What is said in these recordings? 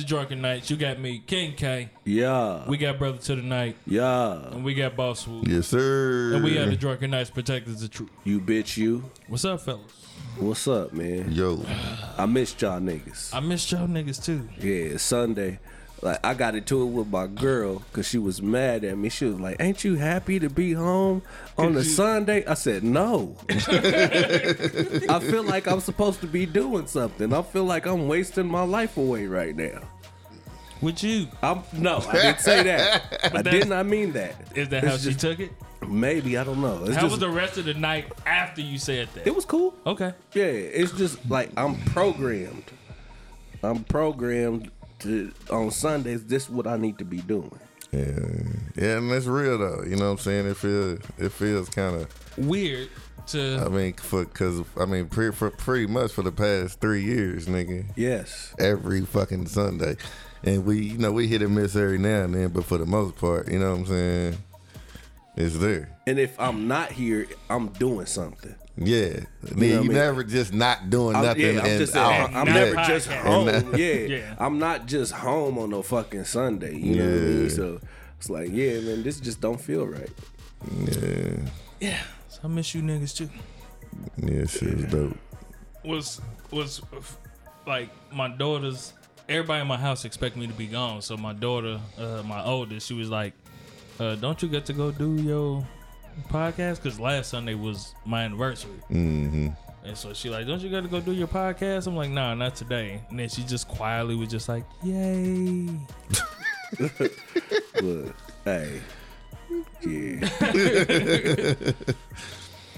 bitch. What's up, y'all? It's the Drunken Knights. You got me, King K. Yeah. We got Brother to the Night, yeah. and we got Boss Swoop. Yes, sir. And we are the Drunken Knights, protectors of truth. You bitch you. What's up, fellas? What's up, man? Yo, I missed y'all niggas. I missed y'all niggas too. Yeah, Sunday. Like I got into it with my girl because she was mad at me. She was like, "Ain't you happy to be home on a you- Sunday?" I said, "No." I feel like I'm supposed to be doing something. I feel like I'm wasting my life away right now. Would you. I'm no, I didn't say that. I did not mean that. Is that It's how she just- took it? Maybe I don't know. It's How just, was the rest of the night after you said that? it was cool. okay. Yeah, it's just like I'm programmed. I'm programmed to on Sundays. This is what I need to be doing. yeah, yeah, and that's real though. You know what I'm saying? It feels, it feels kind of. Weird to I mean, for because I mean, pre, for pretty much for the past three years, nigga, Yes. every fucking Sunday, and we, you know, we hit and miss every now and then, but for the most part, you know what I'm saying? It's there. And if I'm not here, I'm doing something. Yeah, know you, I mean? never just not doing I'm, nothing. yeah, I'm and just saying. I'm never podcast. just home. yeah. Yeah. I'm not just home on no fucking Sunday. You know what I mean? Yeah. So it's like, yeah, man, this just don't feel right. Yeah, yeah. So I miss you niggas too. yeah, shit was dope. Was was like my daughter's. Everybody in my house expect me to be gone. So my daughter, uh, my oldest, she was like, uh, "Don't you get to go do your podcast?" Because last Sunday was my anniversary. Mm-hmm. And so she like, don't you got to go do your podcast? I'm like, nah, not today. And then she just quietly was just like, yay. Look, hey, yeah.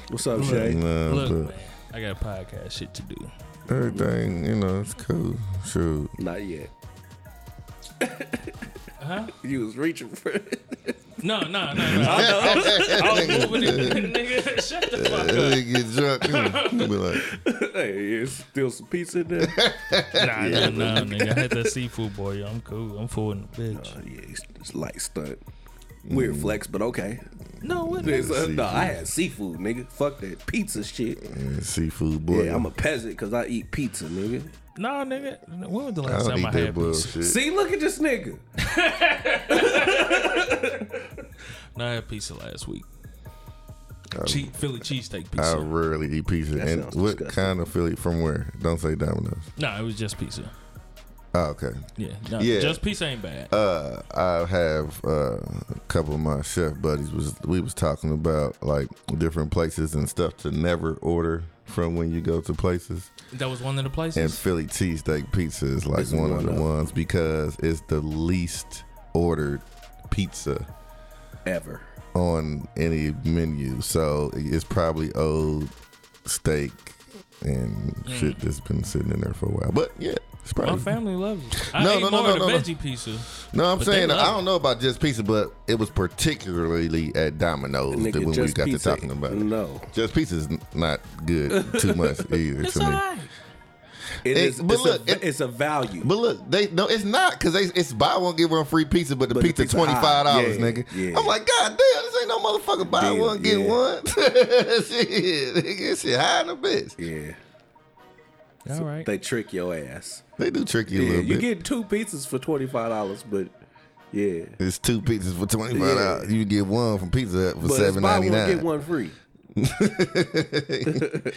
What's up, Shay? Nah, Look, but man, I got podcast shit to do. everything, you know, it's cool. Shoot. Not yet. Huh? You was reaching for it. No, no, no, no. I was, I was moving it, nigga. Shut the fuck up. They get drunk, you know, be like, hey, there's still some pizza in there. Nah, nah, nah, nigga. I had that seafood boy. Yo, I'm cool. I'm full in the bitch. Uh, yeah, it's, it's light stunt. Weird flex, but okay. No, what? Uh, no, I had seafood, nigga. Fuck that pizza shit. yeah, seafood boy. Yeah, I'm a peasant because I eat pizza, nigga. Nah, nigga. When was the last don't time I that had pizza? bullshit. See, look at this nigga. nah, I had pizza last week. I- Che- Philly cheesesteak pizza. I rarely eat pizza. That and what disgusting. kind of Philly? From where? Don't say Domino's. no, it was just pizza. Oh, okay. Yeah, no, Yeah. just pizza ain't bad. Uh, I have uh, a couple of my chef buddies was we was talking about like different places and stuff to never order from when you go to places. that was one of the places. And. Philly cheesesteak pizza is like This is one of the up. ones because it's the least ordered pizza Ever. on any menu. So it's probably old steak and Mm. shit that's been sitting in there for a while. But yeah, it's My family loves it. I No, ate no, no, more no, of the no, no. veggie pizza. No, I'm But they saying love I don't know about just pizza, but it was particularly at Domino's Nigga, that when we just got pizza. to talking about it. No. Just pizza's not good too much either It's to me. alright. It Hey, is, but it's, look, a, it- it's a value. But look, they no, it's not because they it's buy one get one free pizza, but the But the pizza pizza twenty five dollars, high. nigga. Yeah, yeah. I'm like, God damn, this ain't no motherfucker buy Deal, one get yeah. one. shit, nigga, shit high in the bitch. yeah. All right. They trick your ass. They do trick you a Yeah, little you bit. get two pizzas for $25, but yeah. it's two pizzas for twenty five dollars. Yeah. You get one from Pizza Hut for But it's seven buy ninety one, get nine. one free.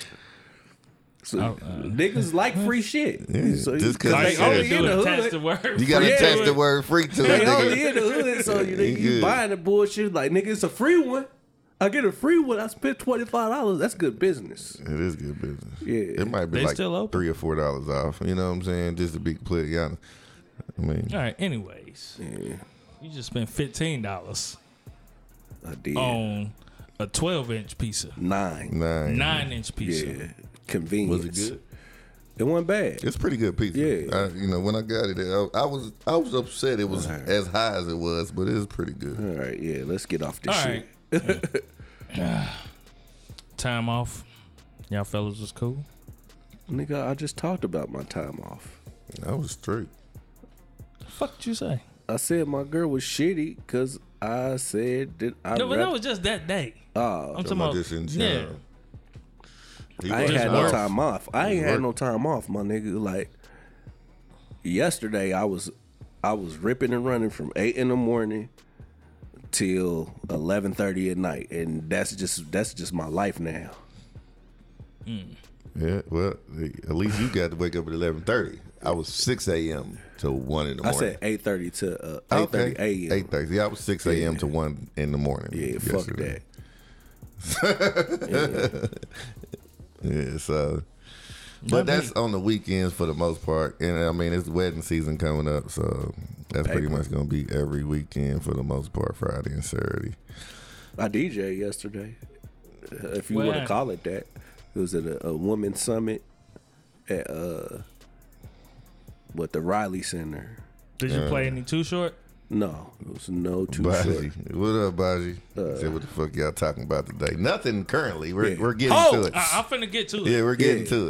so Oh, uh, niggas like free shit. so just 'cause they it's only shit. in the attach the hood. word. You gotta Yeah, attach but- the word free to it, They only nigga. in the hood, so you, you good. buying the bullshit like nigga, it's a free one. I get a free one. I spent twenty five dollars. That's good business. It is good business. Yeah. It might be They like still open? three or four dollars off. You know what I'm saying? Just to be completely honest. I mean, All right. Anyways, Yeah, you just spent fifteen dollars I did on a twelve inch pizza, nine. nine. nine inch pizza. Yeah, convenience. Was it good? It wasn't bad. It's pretty good pizza. Yeah. I, you know, when I got it, I, I was I was upset it was as high as it was, but it was pretty good. All right, yeah. Let's get off this All shit. right. Time off. Y'all fellas was cool. Nigga, I just talked about my time off. That was straight. The fuck did you say? I said my girl was shitty because I said that I. No, but that was just that day. Oh, I'm talking Talking about about this in yeah. He I ain't had no work. time off. I ain't had no time off, my nigga. Like yesterday I was I was ripping and running from eight in the morning till eleven thirty at night, and that's just that's just my life now. Yeah, well, at least you got to wake up at eleven thirty. I was six a.m. to one in the morning. I said eight thirty to uh, eight thirty a.m. Eight thirty. Yeah, I was six a.m. to one in the morning. Yeah, fuck yesterday. that. Yeah, so. But that's on the weekends for the most part, and I mean it's wedding season coming up, so that's pretty much gonna be every weekend for the most part, Friday and Saturday. I DJ yesterday, uh, if you Where? want to call it that. It was at a, a women's summit at uh, what the Riley Center. Did you play any Too Short? No, it was no too Baji, short. what up, Baji? Said what the fuck y'all talking about today? Nothing currently. We're Yeah. we're getting Oh, to it. I, I'm finna get to it. yeah, we're getting Yeah. to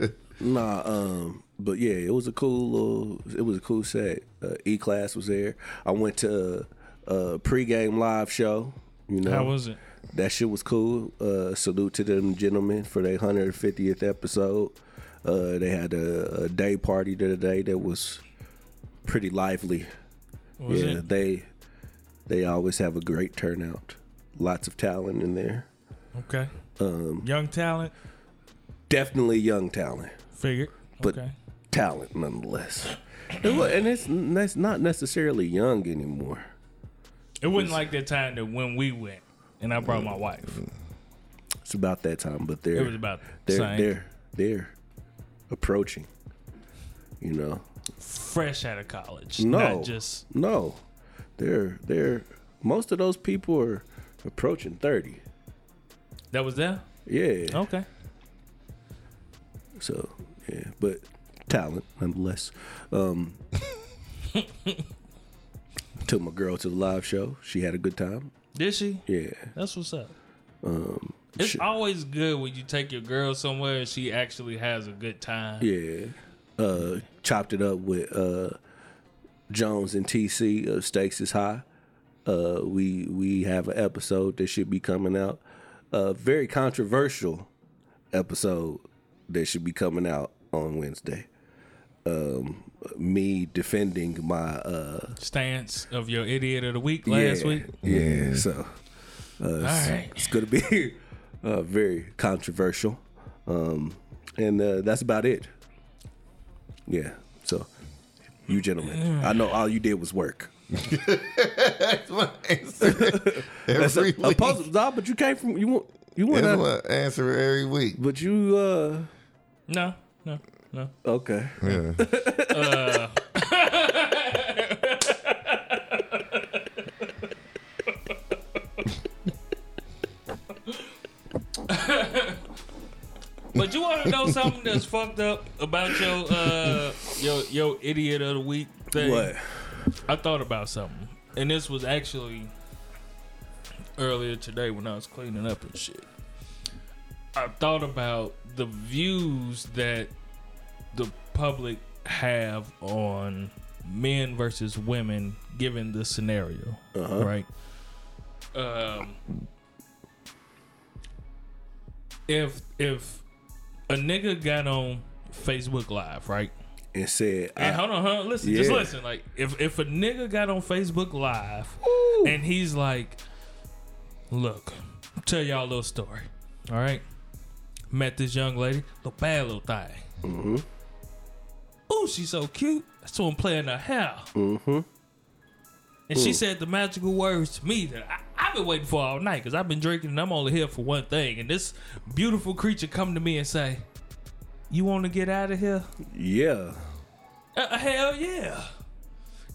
it. Nah, um, but yeah, it was a cool little. It was a cool set. Uh, e class was there. I went to a, a pregame live show. You know, How was it? that shit was cool. Uh, salute to them gentlemen for their 150th episode. Uh, they had a, a day party the other day that was pretty lively. Was yeah, it? they they always have a great turnout. Lots of talent in there. Okay. Um, Young talent. definitely young talent, Figured. But- okay. talent nonetheless. And what- and it's that's not necessarily young anymore. It wasn't like that time that when we went and I brought my wife. It's about that time, but they're It was about the they're they're they're approaching. You know, fresh out of college. no, Not just no, they're they're most of those people are approaching thirty. that was there. Yeah, Okay. so yeah, but talent nonetheless. Um, took my girl to the live show. She had a good time. Did she? Yeah, That's what's up. um, It's she- always good when you take your girl somewhere and she actually has a good time. Yeah. Uh chopped it up with uh Jones and TC of Stakes is High. Uh we we have an episode that should be coming out. A very controversial episode that should be coming out on Wednesday. Um me defending my uh Stance of your idiot of the week last yeah, week. Yeah, so uh, it's, right. it's gonna be uh, very controversial. Um and uh, that's about it. Yeah. So, you gentlemen, I know all you did was work. That's my answer every week. Opposed, nah, but you came from you want you want That's to, my answer every week. but you uh No, no, no. okay. Yeah. But you want to know something that's fucked up about your uh your your idiot of the week thing? What? I thought about something, and this was actually earlier today when I was cleaning up and shit. I thought about the views that the public have on men versus women given the scenario, Uh-huh. right? Um, if if a nigga got on Facebook Live, right? And said, And I, hold on, hold on, listen, just listen. Like, if if a nigga got on Facebook Live and he's like, "Look, tell y'all a little story, all right? Met this young lady, little bad little thing. mm-hmm, Ooh, she's so cute. So I'm playing her hair, mm-hmm. and she said the magical words to me that I, I've been waiting for all night because I've been drinking and I'm only here for one thing. And this beautiful creature come to me and say, "You want to get out of here?" Yeah. Uh, hell yeah.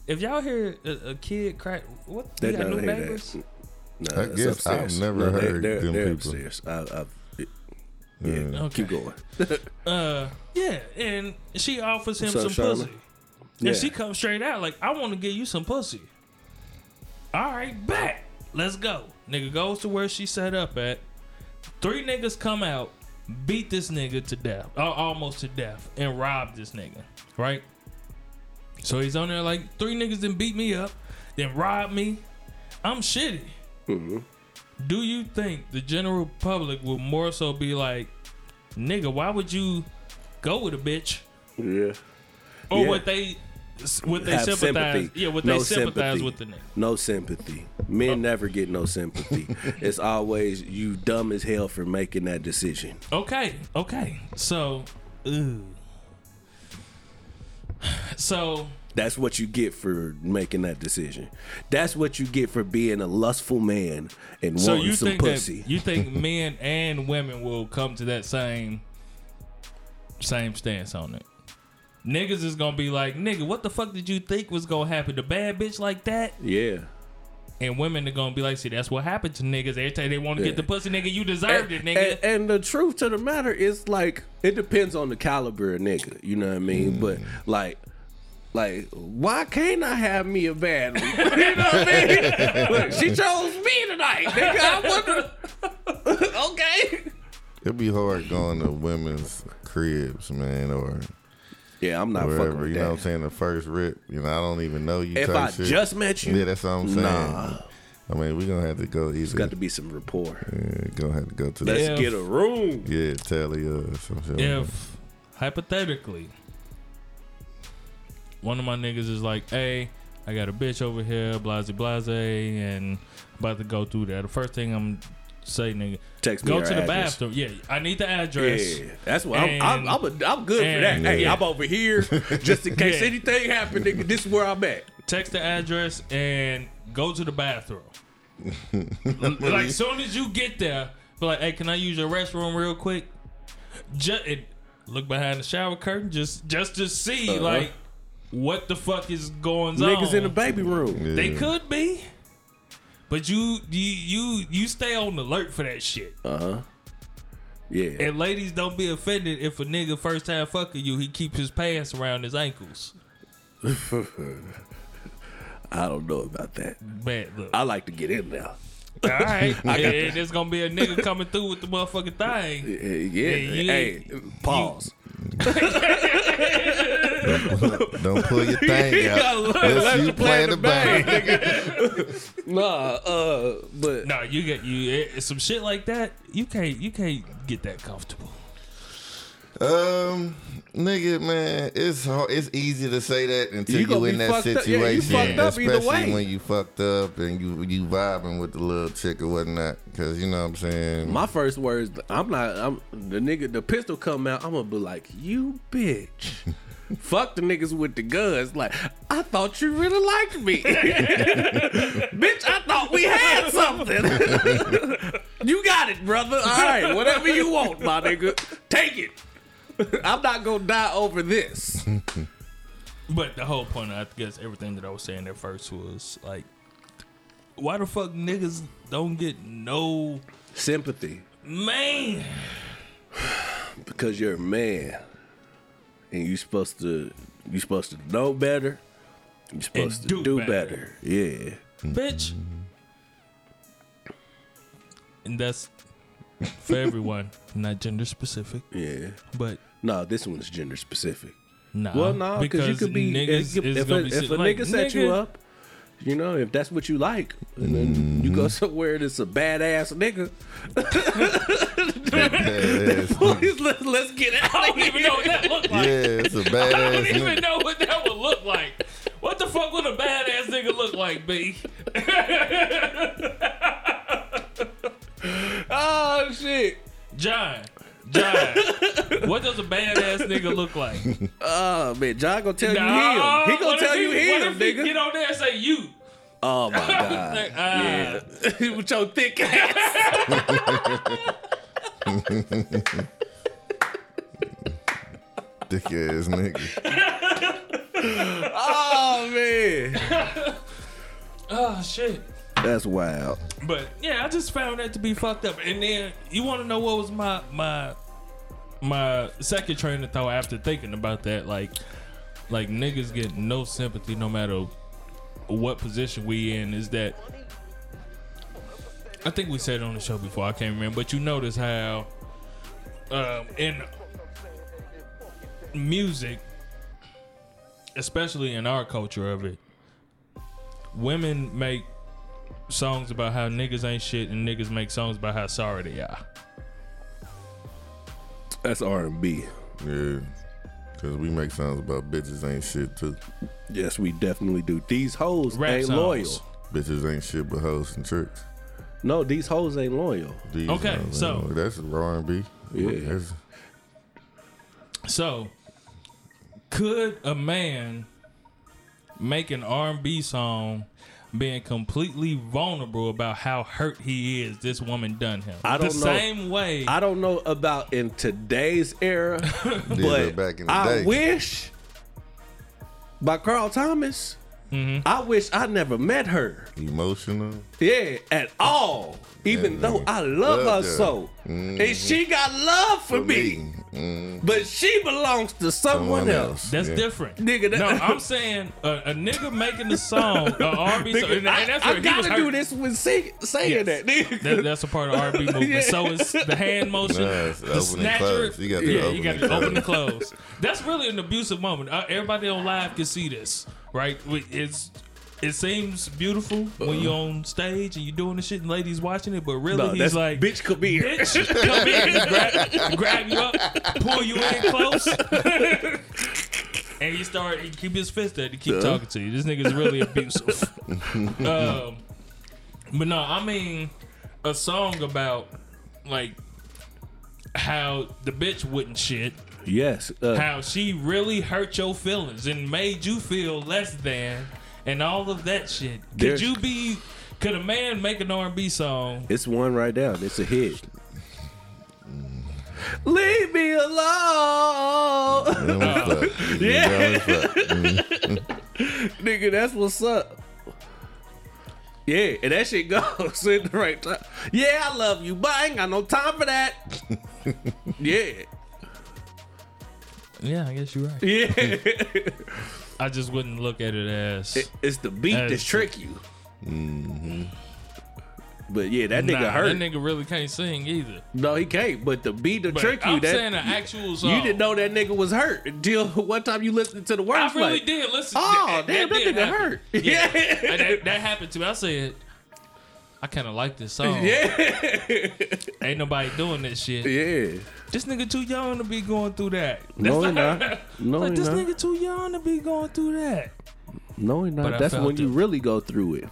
If y'all hear a, a kid cry, what? They you got new hear neighbors? that. No, I it's guess I've never No, heard they're, them they're people. upstairs. I, I, it- yeah, Okay. keep going. Uh, yeah, and she offers him What's up, some Charlotte? pussy. Yeah. And she comes straight out like, I want to give you some pussy. All right, bet. Let's go. Nigga goes to where she set up at. Three niggas come out, beat this nigga to death, al- almost to death, and rob this nigga. Right? So he's on there like, three niggas then beat me up, then rob me. I'm shitty. Mm-hmm. Do you think the general public will more so be like, nigga, why would you go with a bitch? Yeah. or Yeah. would they would they sympathize? sympathy. Yeah, No they sympathize sympathy. with the nigga? No sympathy. Men oh. never get no sympathy. it's always you dumb as hell for making that decision. Okay, okay. So, ooh. So That's what you get for making that decision. That's what you get for being a lustful man and so wanting you some think pussy. you think men and women will come to that same same stance on it? Niggas is gonna be like, nigga, what the fuck did you think was gonna happen? The bad bitch like that? yeah. And women are gonna be like, see, that's what happened to niggas. Every time they want to Yeah. get the pussy, nigga, you deserved it, nigga. And, and the truth to the matter is like it depends on the caliber of nigga. You know what I mean? But mm. like. Like, why can't I have me a bad one? you know what I mean? Look, she chose me tonight, nigga. I wonder. okay. It'd be hard going to women's cribs, man, or Yeah, I'm not fucking wherever. with You that. know what I'm saying? The first rip, you know, I don't even know you. if I shit. just met you, yeah, that's what I'm saying. Nah. I mean, we're gonna have to go either. got to be some rapport. yeah, gonna have to go to Let's that. If- get a room. Yeah, tally uh, some like if hypothetically one of my niggas is like, hey, I got a bitch over here, blase blase, and about to go through that. The first thing I'm say, nigga, Text me go to the address. bathroom. Yeah, I need the address. Yeah, that's what I'm. I'm, I'm, a, I'm good for that. and- Hey, yeah. I'm over here just in case Yeah. anything happen. Nigga, this is where I'm at. Text the address and go to the bathroom. like as soon as you get there, be like, hey, can I use your restroom real quick? Just look behind the shower curtain, just just to see Uh-huh. like what the fuck is going on. Niggas in the baby room. They could be, but you you you you stay on alert for that shit. Uh huh. Yeah. And ladies, don't be offended if a nigga first time fucking you, he keeps his pants around his ankles. I don't know about that. Bad look. I like to get in there. All right, and, and there's gonna be a nigga coming through with the motherfucking thing. Yeah, yeah. you- hey, pause. Don't pull your thing out. gotta Unless you you playing the bang. Nah, uh, but No, you get you it, some shit like that. You can't you can't get that comfortable. Um, nigga, man, it's hard, it's easy to say that until You you, in that fucked up. situation, Yeah, you fucked up either especially way. when you fucked up and you you vibing with the little chick or whatnot. Because you know what I'm saying. my first words, I'm not. I'm the nigga. The pistol come out. I'm gonna be like, you bitch. Fuck the niggas with the guns. Like, I thought you really liked me. Bitch, I thought we had something. you got it, brother. All right, whatever you want, my nigga. Take it. I'm not gonna die over this. But the whole point, I guess, everything that I was saying at first was like, why the fuck niggas don't get no Sympathy. man? Because you're a man. And you supposed to you supposed to know better. You're supposed to do do, better. better. Yeah. bitch. And that's for everyone, not gender specific. Yeah. But No, this one's gender specific. nah, Well, no, because you could be niggas if, if, if sitting a nigga set you up, you know, if that's what you like, and then you go mm-hmm. somewhere that's a badass nigga, Badass nigga. please let, let's get out I don't even know what that looked like. yeah, it's a badass I don't even nigga. know what that would look like. What the fuck would a badass nigga look like, B? Oh shit! John, John, what does a badass nigga look like? Oh man, John gonna tell Nah, you him. He what gonna tell if you what him, if he nigga. Get on there and say you. oh my god! Like, ah. yeah, with your thick ass. Dick ass nigga. Oh man, Oh shit. that's wild. But yeah, I just found that to be fucked up. And then you want to know what was my my my second train of thought after thinking about that? Like, like niggas get no sympathy no matter what position we in. Is that I think we said it on the show before. I can't remember, but you notice how um, in music, especially in our culture of it, women make songs about how niggas ain't shit and niggas make songs about how sorry they are. That's R and B. Yeah. Cause we make songs about bitches ain't shit too. Yes, we definitely do. These hoes Rap ain't songs. loyal. Bitches ain't shit but hoes and tricks. No, these hoes ain't loyal. These Okay, hoes, so- man, that's R and B. Yeah. So, could a man make an R&B song being completely vulnerable about how hurt he is this woman done him? I don't the know. same way. I don't know about in today's era, but back in the I day. wish by Carl Thomas. Mm-hmm. I wish I never met her. Emotional. Yeah, at all. Even Yeah, though. I love her Love her. so, and she got love for, me, Mm, but she belongs to someone, someone else. else. That's Yeah. different. Nigga, that- no, I'm saying a, a nigga making a song, a R&B song, and, I, and that's I where gotta do hurt. this with sing, saying Yes. that. Nigga. That, that's a part of R&B movement. Yeah. So it's the hand motion, Nah, the snatcher. You gotta yeah, open you got and to open and close. close. That's really an abusive moment. Uh, everybody on live can see this, right? It's it seems beautiful when you're on stage and you're doing the shit and ladies watching it, but really No, he's like, bitch come here. bitch, come in, grab, grab you up, pull you in close. And he start, he keep his fist there to keep Uh. talking to you. This nigga's really abusive. um, but no, I mean a song about like how the bitch wouldn't shit, Yes, uh, how she really hurt your feelings and made you feel less than, and all of that shit. Could you be? Could a man make an R&B song? it's one right down. It's a hit. Leave me alone. You know what's up. You Yeah. know what's up. Nigga, that's what's up. Yeah, and that shit goes in the right time. Yeah, I love you, but I ain't got no time for that. yeah, Yeah, I guess you're right. yeah. I just wouldn't look at it as. It- it's the beat That that's trick you. Mm-hmm. But yeah, that nigga nah, hurt. That nigga really can't sing either. no, he can't. But the beat to But trick you. I'm that saying an actual song. you didn't know that nigga was hurt until one time you listened to the word. I words. really like, did listen. Oh, damn, that did nigga happen. hurt. Yeah, Yeah. that, that happened to me. I said, I kind of like this song. Yeah, Ain't nobody doing this shit. yeah. This nigga too young to be going through that. No, he not. No, like this not. nigga too young to be going through that. No, he But not. I That's when you really go through it.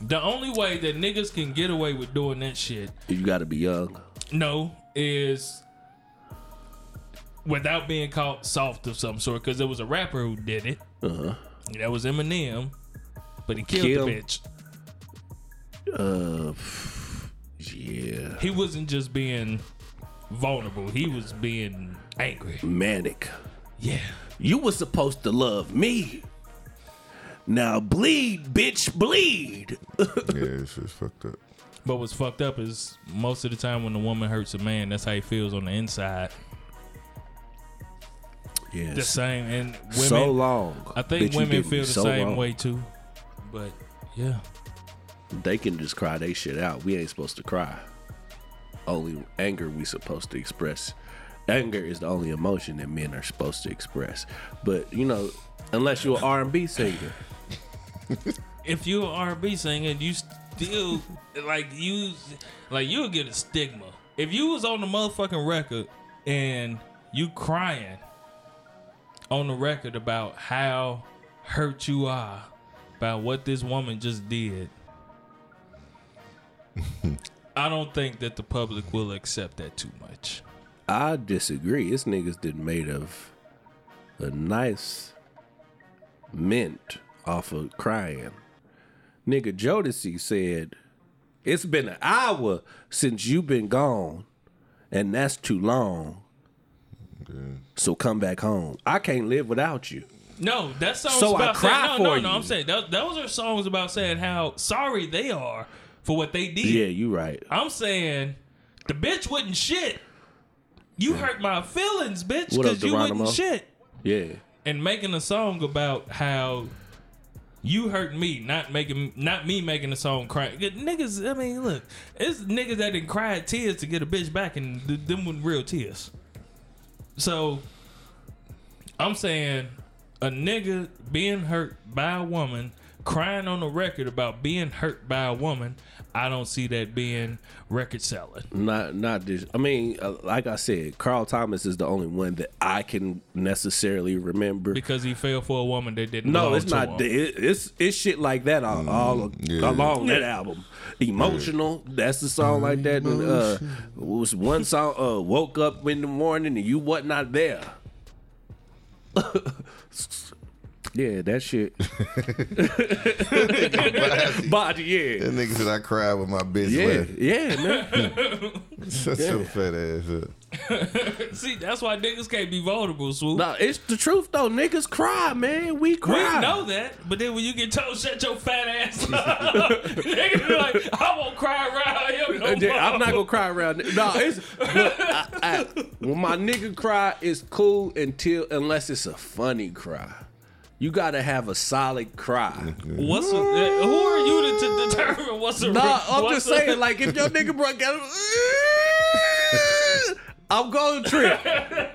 The only way that niggas can get away with doing that shit, You got to be young. no, is without being caught soft of some sort. Because there was a rapper who did it. Uh huh. That was Eminem, but he killed Kill. the bitch. Uh, yeah. He wasn't just being vulnerable. He was being angry. Manic. Yeah. You were supposed to love me. Now bleed, bitch, bleed. Yeah, it's just fucked up. But what's fucked up is most of the time when a woman hurts a man, that's how he feels on the inside. Yes. The same, and women. so long. I think Bitch, women feel the so same wrong. way too. But yeah, They can just cry they shit out. We ain't supposed to cry. Only anger we supposed to express. Anger is the only emotion that men are supposed to express. But you know, unless you're an R&B singer, if you're an R&B singer, you still like you, like you'll get a stigma. If you was on the motherfucking record and you crying on the record about how hurt you are about what this woman just did. I don't think that the public will accept that too much. I disagree. This niggas did made of a nice mint off of crying. Nigga Jodeci said, It's been an hour since you been gone, and that's too long. So come back home. I can't live without you. No, that song's So I cry saying, no, for no, no. you. I'm saying that, those are songs about saying how sorry they are for what they did. Yeah, you right. I'm saying the bitch wouldn't shit. You hurt my feelings, bitch, What up, because you Geronimo? wouldn't shit. Yeah. And making a song about how you hurt me, not making, not me making a song crying. Good Niggas, I mean, look, it's niggas that didn't cry tears to get a bitch back, and th- them with real tears. So, I'm saying a nigga being hurt by a woman crying on the record about being hurt by a woman, I don't see that being record selling. Not not this. I mean, uh, like I said, Carl Thomas is the only one that I can necessarily remember. Because he fell for a woman that didn't. No, it's to not. him. It, it's it's shit like that all, all yeah. along that album. Emotional. That's the song like that. And, uh, was one song. Uh, woke up in the morning and you what not there. yeah, that shit. Body, yeah. That nigga said I cried with my bitch Yeah, left. yeah, man. Shut your fat ass up. See, that's why niggas can't be vulnerable, swoop. no, it's the truth though. Niggas cry, man. We cry. We know that, but then when you get told shut your fat ass up, niggas be like, I won't cry around him no yeah, I'm not gonna cry around. it. No, it's look, I, I, when my nigga cry, it's cool until unless it's a funny cry. You gotta have a solid cry. What's a, uh, who are you to, to determine what's a? Nah, I'm what's just a- saying, like if your nigga broke out, I'm gonna trip.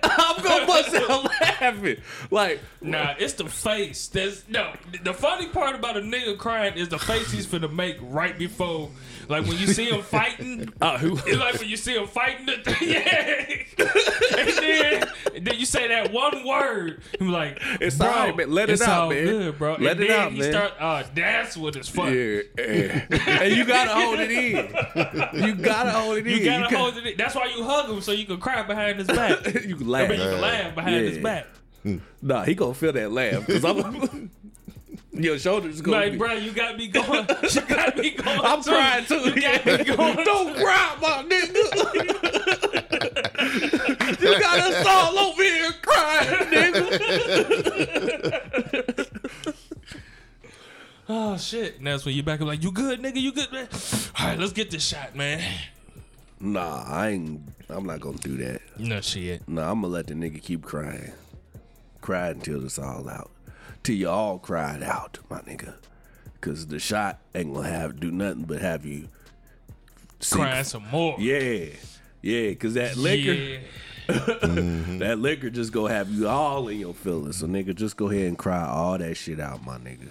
I'm gonna bust out laughing. Like, Nah, it's the face. There's no. The funny part about a nigga crying is the face he's finna make right before, like when you see him fighting. uh, who? It's like when you see him fighting the yeah. and then, then you say that one word. He's like, It's bro, all right, man. Let it out, man. good, bro. Let and it then out, he man. Start, uh, that's what it's funny. Yeah, yeah. and you gotta hold it in. You gotta hold it in. You gotta can- hold it. in. That's why you hug him so you can cry behind his back. you can I laugh. mean, you can laugh behind his back. Nah, he gonna feel that laugh because I'm. Your shoulders gonna Like, be. bro, you got me going. You got me going. I'm too. crying too. You got me going. Don't cry, my nigga. you got us all over here crying, nigga. Oh shit! And that's when you back up like, you good, nigga? You good, man? All right, let's get this shot, man. Nah, I ain't. I'm not gonna do that. No shit. Nah, I'm gonna let the nigga keep crying. Cry until it's all out. Till you all cried out, my nigga. Cause the shot ain't gonna have do nothing but have you sink- Crying some more. Yeah. Yeah, cause that liquor Yeah. that liquor just gonna have you all in your feelings. So nigga, just go ahead and cry all that shit out, my nigga.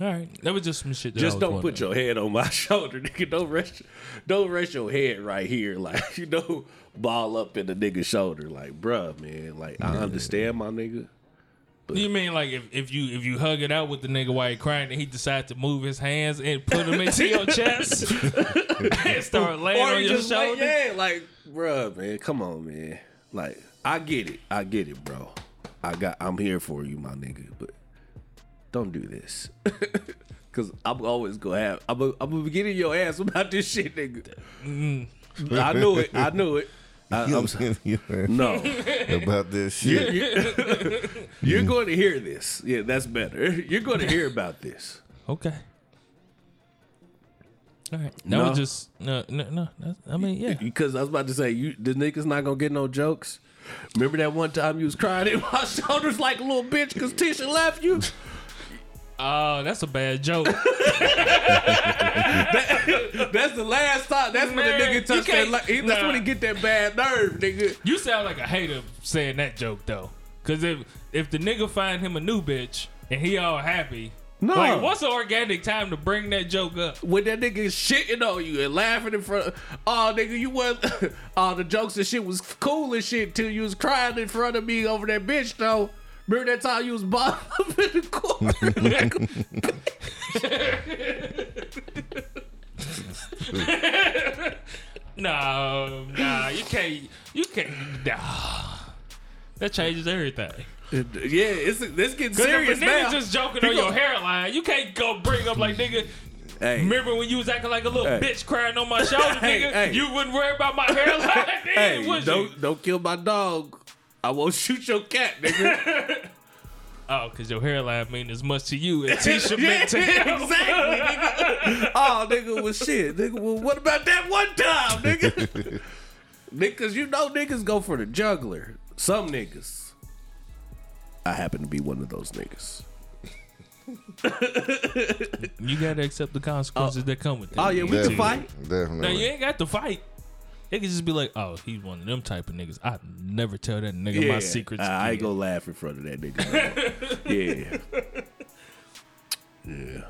All right, that was just some shit. That I Just was don't put your head on my shoulder, nigga. Don't rest, don't rest your head right here, like you know, ball up in the nigga's shoulder, like, bruh, man. Like I understand, my nigga. You mean like if, if you if you hug it out with the nigga while he crying and he decides to move his hands and put them into your chest and start laying Or on you your just like, shoulder? yeah, like, bruh, man, come on, man. Like, I get it, I get it, bro. I got, I'm here for you, my nigga. But don't do this, cause I'm always gonna have, I'm, gonna- I'm gonna be getting your ass about this shit, nigga. Mm-hmm. I knew it, I knew it. I, I'm sorry. No, about this shit. you're going to hear this. Yeah, that's better. You're going to hear about this. Okay. All right. That No. was just no no no. That's, I mean yeah. Because I was about to say, you the niggas not gonna get no jokes. Remember that one time you was crying in my shoulders like a little bitch because Tisha left you? Oh, that's a bad joke. That's the last time. That's when the nigga you touched that. can't- Like, he, that's nah. when he get that bad nerve, nigga. You sound like a hater saying that joke though. Cause if if the nigga find him a new bitch and he all happy, No. like what's the organic time to bring that joke up? When that nigga is shitting on you and laughing in front of, oh nigga, you was, all oh, the jokes and shit was cool and shit till you was crying in front of me over that bitch though. Remember that time you was bottom up in the corner? No, nah, you can't, you can't. Nah. That changes everything. yeah, it's this getting serious if a nigga now. just joking He on your hairline, you can't go bring up like nigga. Hey. Remember when you was acting like a little Hey. bitch crying on my shoulder, Hey, nigga? You wouldn't worry about my hairline, then, Hey, would don't you? don't kill my dog. I won't shoot your cat, nigga. Oh, cause your hairline mean as much to you as Tisha yeah, meant to him. exactly, nigga. Oh, nigga, well, shit, nigga. Well, what about that one time, nigga? Niggas, you know, niggas go for the juggler. Some niggas. I happen to be one of those niggas. You gotta accept the consequences oh. that come with that. Oh yeah, we can Definitely. fight. Now Definitely. you ain't got to fight. It could just be like, oh, he's one of them type of niggas. I never tell that nigga Yeah, my secrets. I, I gonna laugh in front of that nigga. yeah, Yeah.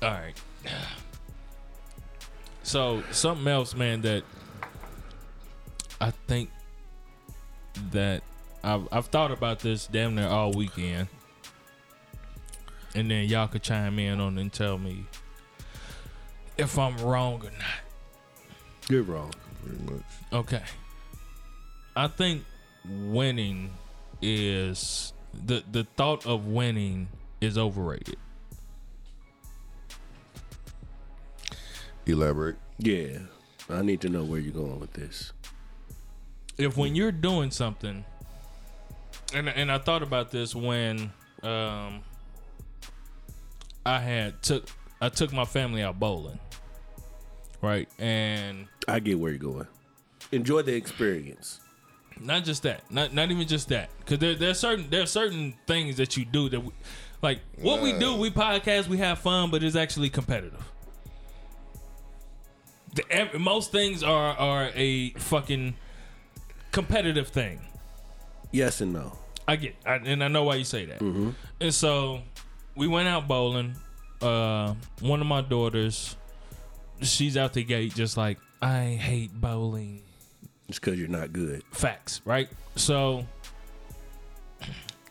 All right. So something else, man, that I think that I've I've thought about this damn near all weekend, and then y'all could chime in on and tell me if I'm wrong or not. You're wrong. Pretty much. Okay. I think winning is the the thought of winning is overrated. Elaborate. Yeah. I need to know where you're going with this. if when you're doing something and and I thought about this when um I had took I took my family out bowling. Right? And I get where you're going. Enjoy the experience. not just that. Not not even just that. Cuz there there's certain there's certain things that you do that we, like what we do, we podcast, we have fun, but it's actually competitive. The, ev- most things are are a fucking competitive thing. Yes and no. I get, I, and I know why you say that. And so we went out bowling. Uh, one of my daughters, she's out the gate just like I hate bowling. It's because you're not good. Facts, right? So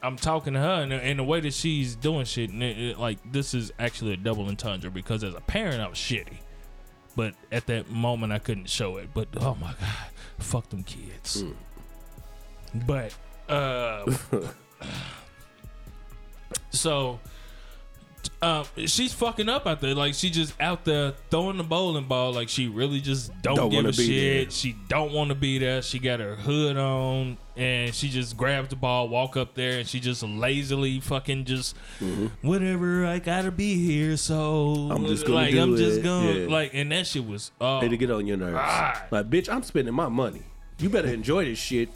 I'm talking to her, and, and the way that she's doing shit, and it, it- like this is actually a double entendre because as a parent, I was shitty, but at that moment, I couldn't show it. But oh my god, fuck them kids. But uh, so um, she's fucking up out there. Like she just out there throwing the bowling ball. Like she really just don't, Don't give wanna a be shit. there. She don't want to be there. She got her hood on, and she just grabs the ball, walk up there, and she just lazily fucking just whatever. I gotta be here, so Mm-hmm. I'm just gonna like do I'm just it. gonna Yeah. like, and that shit was oh Hey, to get on your nerves. Ah. Like, bitch, I'm spending my money. You better enjoy this shit.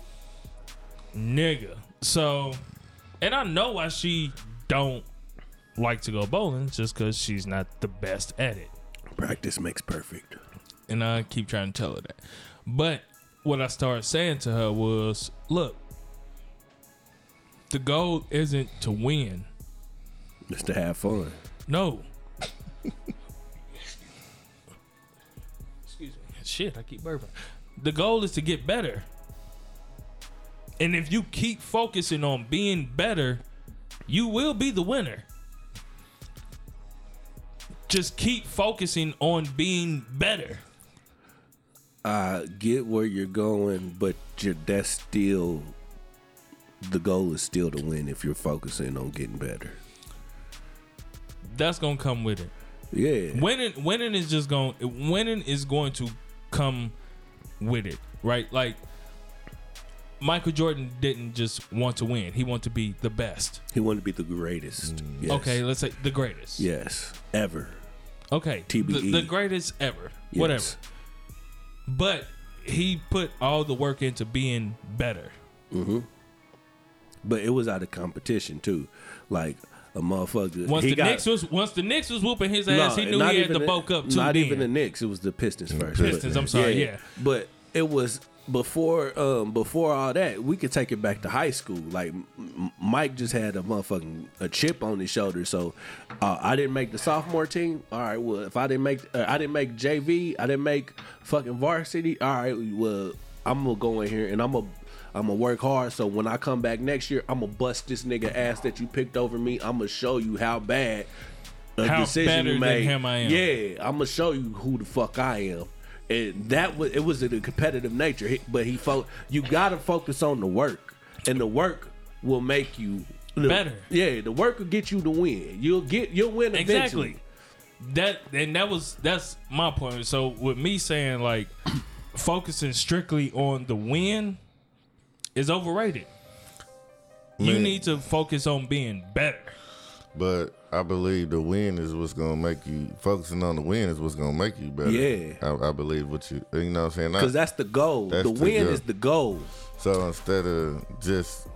nigga. So, and I know why she don't like to go bowling, just because she's not the best at it. Practice makes perfect. And I keep trying to tell her that. But what I started saying to her was, look, the goal isn't to win. Just to have fun. No. Excuse me. Shit, I keep burping. The goal is to get better. And if you keep focusing on being better, you will be the winner. Just keep focusing on being better. I get where you're going, but you're, that's still the goal is still to win if you're focusing on getting better. That's gonna come with it. Yeah. Winning, winning is just going. Winning is going to come with it, right? Like Michael Jordan didn't just want to win; he wanted to be the best. He wanted to be the greatest. Mm. Yes. Okay, let's say the greatest. Yes. Ever. Okay, TBE. The, the greatest ever. Yes. Whatever. But he put all the work into being better. Mm-hmm. But it was out of competition too. Like a motherfucker. Once he the got- Knicks was once the Knicks was whooping his No, ass, he knew he had to the- bulk up too. Not then. even the Knicks. It was the Pistons first. Pistons, I'm sorry, yeah. But it was before um before all that. We could take it back to high school. Like M- Mike just had a motherfucking a chip on his shoulder. So uh, I didn't make the sophomore team. All right. Well, if I didn't make uh, I didn't make JV. I didn't make fucking varsity. All right. Well, I'm gonna go in here and I'm gonna. I'm gonna work hard, so when I come back next year, I'm gonna bust this nigga ass that you picked over me. I'm gonna show you how bad a How decision better you than made. him I am. Yeah, I'm gonna show you who the fuck I am. And that was it was in a competitive nature, He- but he fo- you gotta focus on the work, and the work will make you Better. Yeah, the work will get you to win. You'll get you'll win eventually. Exactly. That and that was that's my point. So with me saying like focusing strictly on the win is overrated. You need to focus on being better. But I believe the win is what's gonna make you focusing on the win is what's gonna make you better. Yeah. I, I believe what you you know what I'm saying. Because that's the goal. That's the the win goal. is the goal. So instead of just,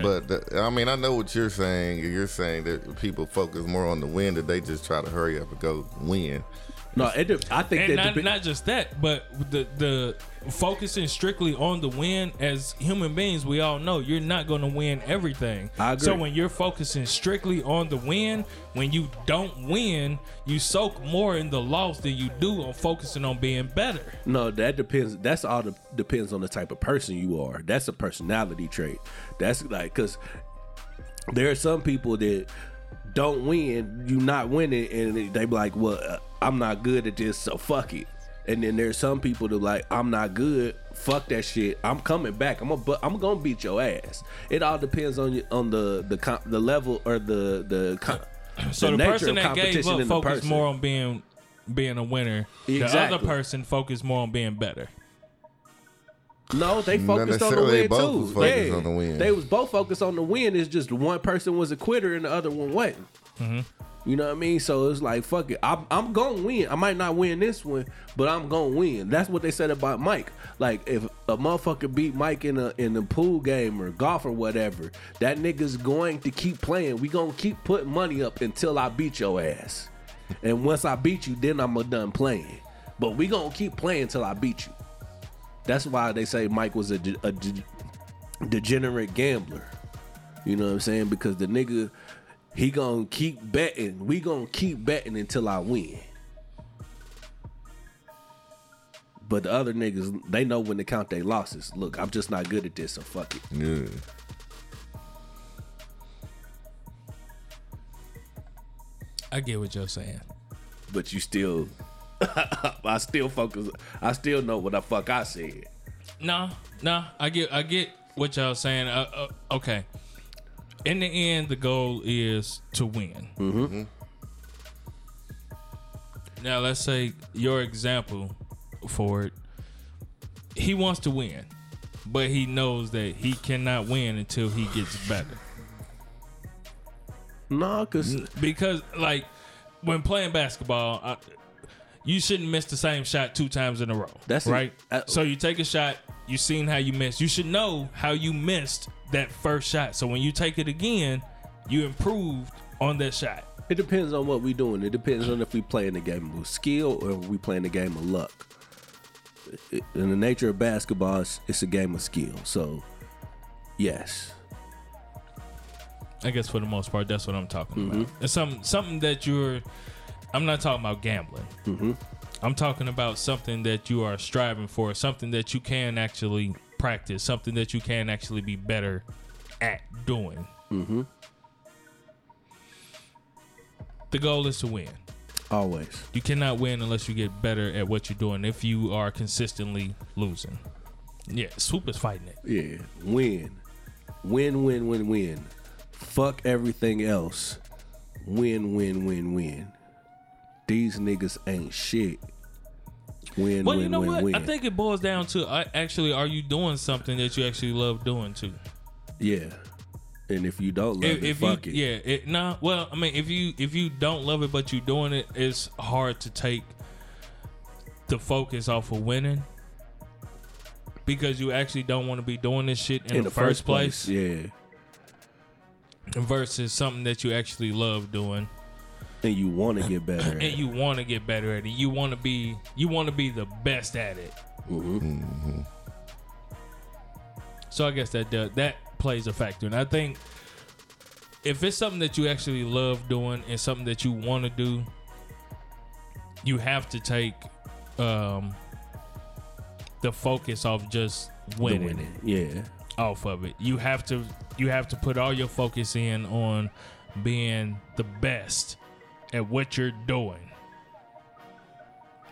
but the, I mean, I know what you're saying. You're saying that people focus more on the win, that they just try to hurry up and go win. No, it, I think and that not, not just that, but the the focusing strictly on the win as human beings, we all know you're not going to win everything. I agree. So when you're focusing strictly on the win, when you don't win, you soak more in the loss than you do on focusing on being better. No, that depends. That's all the, depends on the type of person you are. That's a personality trait. That's like because there are some people that don't win. You not winning, and they be like, "Well, uh, I'm not good at this, so fuck it." And then there's some people that like, "I'm not good. Fuck that shit. I'm coming back. I'm gonna, I'm gonna beat your ass." It all depends on you on the the com- the level or the the. Com- So the, nature person that gave up focused more on being being a winner. The other person focused more on being better. No, they focused on the win both too. was focused yeah. on the win. They was both focused on the win. It's just one person was a quitter and the other one wasn't. Mm-hmm. You know what I mean? So it's like fuck it. I'm, I'm gonna win. I might not win this one, but I'm gonna win. That's what they said about Mike. Like if a motherfucker beat Mike in a in a pool game or golf or whatever, that nigga's going to keep playing. We gonna keep putting money up until I beat your ass. And once I beat you, then I'm done playing. But we gonna keep playing till I beat you. That's why they say Mike was a, de- a de- degenerate gambler. You know what I'm saying? Because the nigga, he gonna keep betting. We gonna keep betting until I win. But the other niggas, they know when to count their losses. Look, I'm just not good at this, so fuck it. Yeah. I get what you're saying. But you still, I still focus. I still know what the fuck I said. No, no, I get, I get what y'all saying. Uh, uh, okay. In the end, the goal is to win. Mm-hmm. Now, let's say your example for it. He wants to win, but he knows that he cannot win until he gets better. No, cause Because, like, when playing basketball, I, you shouldn't miss the same shot two times in a row. That's right. Uh, so you take a shot, you've seen how you missed. You should know how you missed that first shot. So when you take it again, you improved on that shot. It depends on what we're doing. It depends on if we playing the game of skill or we playing the game of luck. It- in the nature of basketball, it's, it's a game of skill. So, yes, I guess for the most part, that's what I'm talking Mm-hmm. about. It's something something that you're. I'm not talking about gambling. Mm-hmm. I'm talking about something that you are striving for, something that you can actually practice, something that you can actually be better at doing. Mm-hmm. The goal is to win. always. You cannot win unless you get better at what you're doing. If you are consistently losing, yeah, Swoop is fighting it. Yeah, win, win, win, win, win. Fuck everything else. Win, win, win, win. These niggas ain't shit. Win, Well, win, you know win, what? win. I think it boils down to uh, actually, are you doing something that you actually love doing too? yeah. And if you don't love if, it, if fuck you, it. yeah, it, nah. Well, I mean, if you if you don't love it but you're doing it, it's hard to take the focus off of winning because you actually don't want to be doing this shit in, the, first, place, Yeah. versus something that you actually love doing And you want to get better. and it. you want to get better at it. You want to be you want to be the best at it. Mhm. So I guess that does, that plays a factor, and I think if it's something that you actually love doing and something that you want to do, you have to take um, the focus off just winning, winning. Yeah. off of it. You have to you have to put all your focus in on being the best at what you're doing,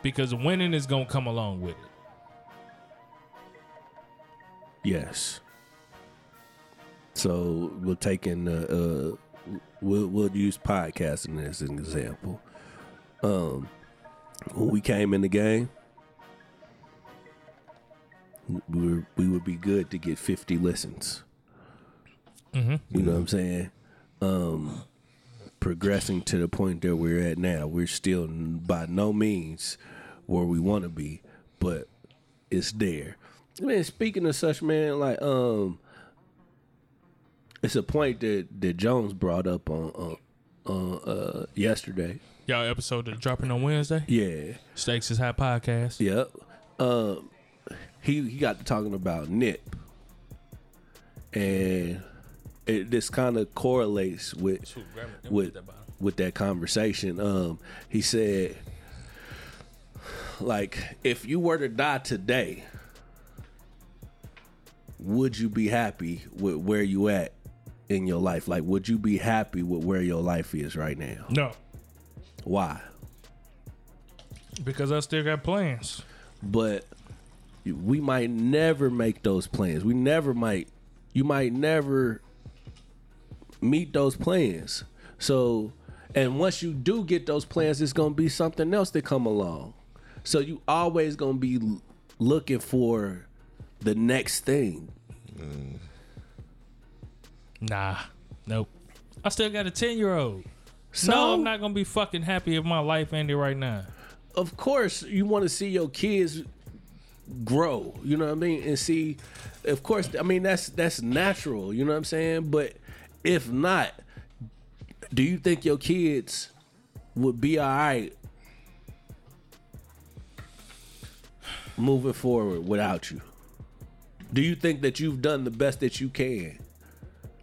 because winning is gonna come along with it. Yes. So we're taking uh, uh we'll we'll use podcasting as an example. Um when we came in the game, we were, we would be good to get 50 listens. Mm-hmm. You know what I'm saying? Um progressing to the point that we're at now, we're still by no means where we want to be, but it's there. Man, speaking of such, man, like um, it's a point that that Jones brought up on on, on uh yesterday. Y'all episode that dropping on Wednesday. Yeah. Stakes is High podcast. Yep. Um, he he got to talking about Nip, and it this kind of correlates with with with that conversation. Um, he said, like, if you were to die today, would you be happy with where you at in your life? Like, would you be happy with where your life is right now? No, Why? because I still got plans. but we might never make those plans. We never might. You might never meet those plans. So, and once you do get those plans, it's gonna be something else that come along. So you always gonna be l- looking for the next thing. Nah, nope. I still got a ten year old. So no, I'm not gonna be fucking happy if my life ended right now. of course you want to see your kids grow you know what i mean and see of course i mean that's that's natural you know what i'm saying but if not do you think your kids would be all right moving forward without you do you think that you've done the best that you can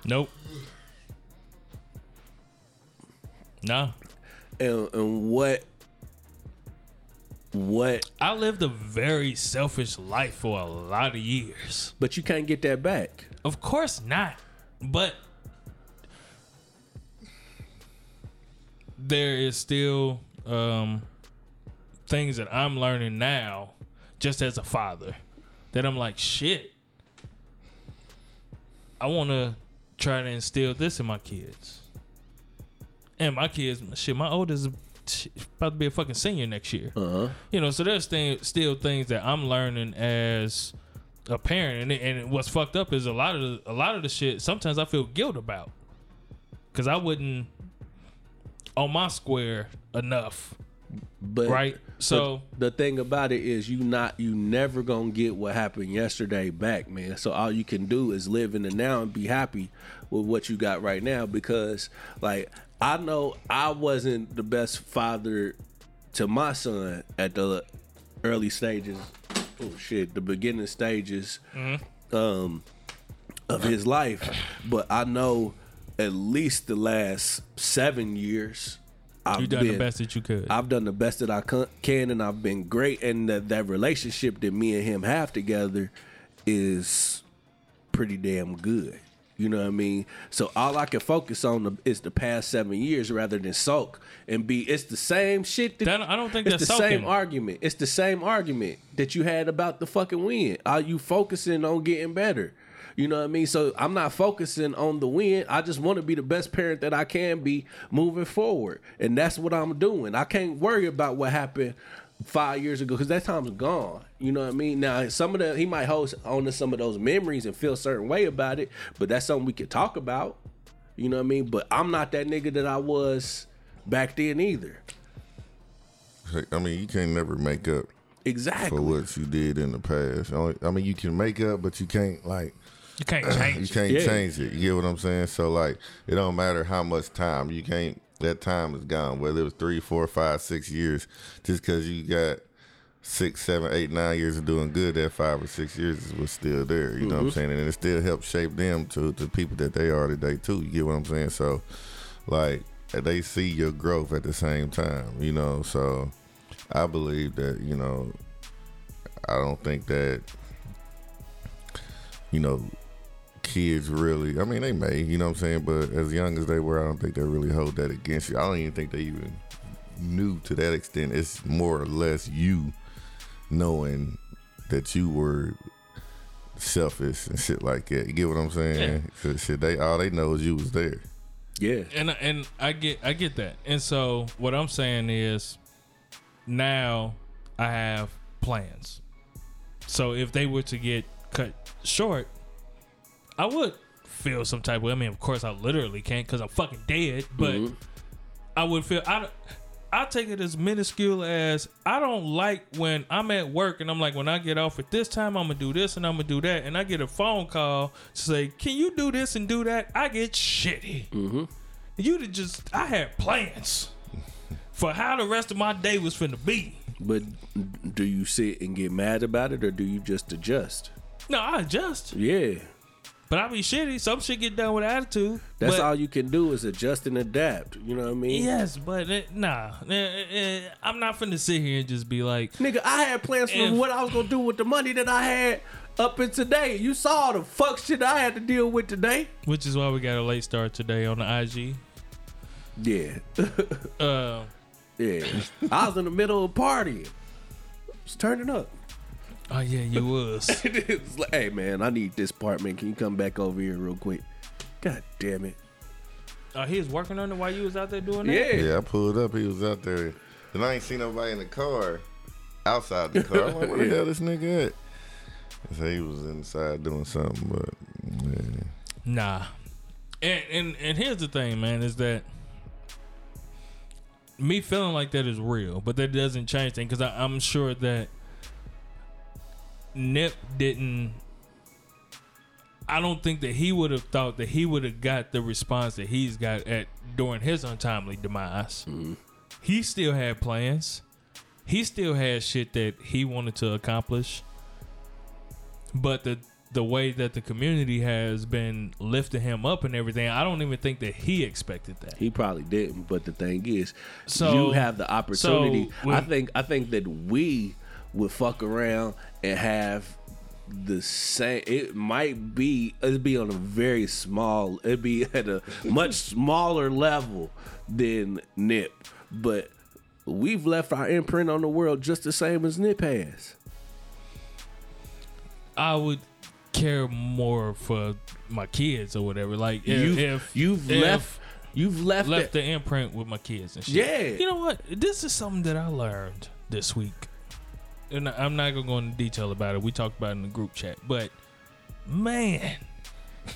Nope. No. and, and what what I lived a very selfish life for a lot of years. but you can't get that back Of course not. But there is still um, things that I'm learning now, just as a father, that I'm like, shit. I want to try to instill this in my kids. And my kids, shit, my oldest is about to be a fucking senior next year. uh-huh You know, so there's still things that I'm learning as a parent, and, it, and what's fucked up is a lot of the, a lot of the shit. Sometimes I feel guilt about because I wouldn't on my square enough, but right? So the thing about it is you not you never gonna get what happened yesterday back, man. So all you can do is live in the now and be happy with what you got right now because like I know I wasn't the best father to my son at the early stages. Oh shit, the beginning stages um of his life. But I know at least the last seven years I've you done the best that you could. I've done the best that I can, and I've been great. And that that relationship that me and him have together is pretty damn good. You know what I mean? So all I can focus on the, is the past seven years rather than sulk and be. It's the same shit. That, That- I don't think it's that's the same argument. It's the same argument that you had about the fucking win. Are you focusing on getting better? You know what I mean? So I'm not focusing on the win. I just want to be the best parent that I can be moving forward, and that's what I'm doing. I can't worry about what happened five years ago because that time's gone. You know what I mean? Now some of the he might hold on to some of those memories and feel a certain way about it, but that's something we could talk about. You know what I mean? But I'm not that nigga that I was back then either. I mean, you can't never make up Exactly. for what you did in the past. I mean, you can make up, but you can't like you can't change. it. can't Yeah. change it. You get what I'm saying? So like, it don't matter how much time you can't. That time is gone. Whether it was three, four, five, six years, just because you got six, seven, eight, nine years of doing good, that five or six years was still there. You know what I'm mm-hmm. saying? And it still helped shape them to the people that they are today too. You get what I'm saying? So, like, they see your growth at the same time. You know, so I believe that you know. I don't think that you know kids really. I mean, they may, you know what I'm saying, but as young as they were, I don't think they really hold that against you. I don't even think they even knew to that extent. It's more or less you knowing that you were selfish and shit like that. You get what I'm saying? 'Cause shit, they all they know is you was there. Yeah. and and I get I get that. And so what I'm saying is now I have plans. So if they were to get cut short, I would feel some type of way. I mean, of course I literally can't cuz I'm fucking dead, but I would feel I I take it as minuscule as I don't like when I'm at work and I'm like, when I get off at this time, I'm gonna do this and I'm gonna do that, and I get a phone call to say, "Can you do this and do that?" I get shitty. Mm-hmm. You to just I had plans for how the rest of my day was finna be. But do you sit and get mad about it, or do you just adjust? No, I adjust, Yeah, but I be shitty. Some shit get done with attitude. that's but, all you can do is adjust and adapt. You know what I mean? Yes, but it, nah, Eh, eh, eh, I'm not finna sit here and just be like, Nigga, I had plans for If- what I was gonna do with the money that I had up in today. You saw the fuck shit I had to deal with today. which is why we got a late start today on the IG. Yeah, Uh, yeah. I was in the middle of a party. Just turning up. Oh yeah, you was. it was like, hey man, I need this part, man. Can you come back over here real quick? God damn it. Oh, he was working on it while you was out there doing that. Yeah. Yeah, I pulled up. He was out there, and I ain't seen nobody in the car, outside the car. I'm like, where the Yeah. hell this nigga at? So he was inside doing something, but yeah. Nah. And, and and here's the thing, man, is that me feeling like that is real, but that doesn't change things because I'm sure that Nip didn't. I don't think that he would have thought that he would have got the response that he's got at during his untimely demise. Mm-hmm. He still had plans. He still had shit that he wanted to accomplish. But the the way that the community has been lifting him up and everything, I don't even think that he expected that. He probably didn't, but the thing is, So- you have the opportunity. so when- I think I think that we would fuck around and have the same. It might be it'd be on a very small. It'd be at a much smaller level than Nip, but we've left our imprint on the world just the same as Nip has. I would care more for my kids or whatever. Like if, You've if you've if left you've left, left the imprint with my kids and shit. Yeah. You know what? This is something that I learned this week. And I'm not gonna go into detail about it. We talked about it in the group chat. But man,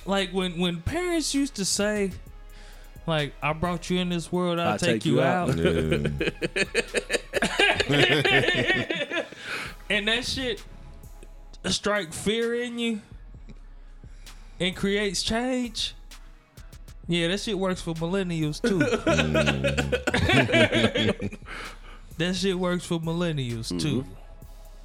like when when parents used to say, like, I brought you in this world, I'll, take, you, out. yeah. and that shit strike fear in you and creates change. Yeah, that shit works for millennials too. that shit works for millennials too.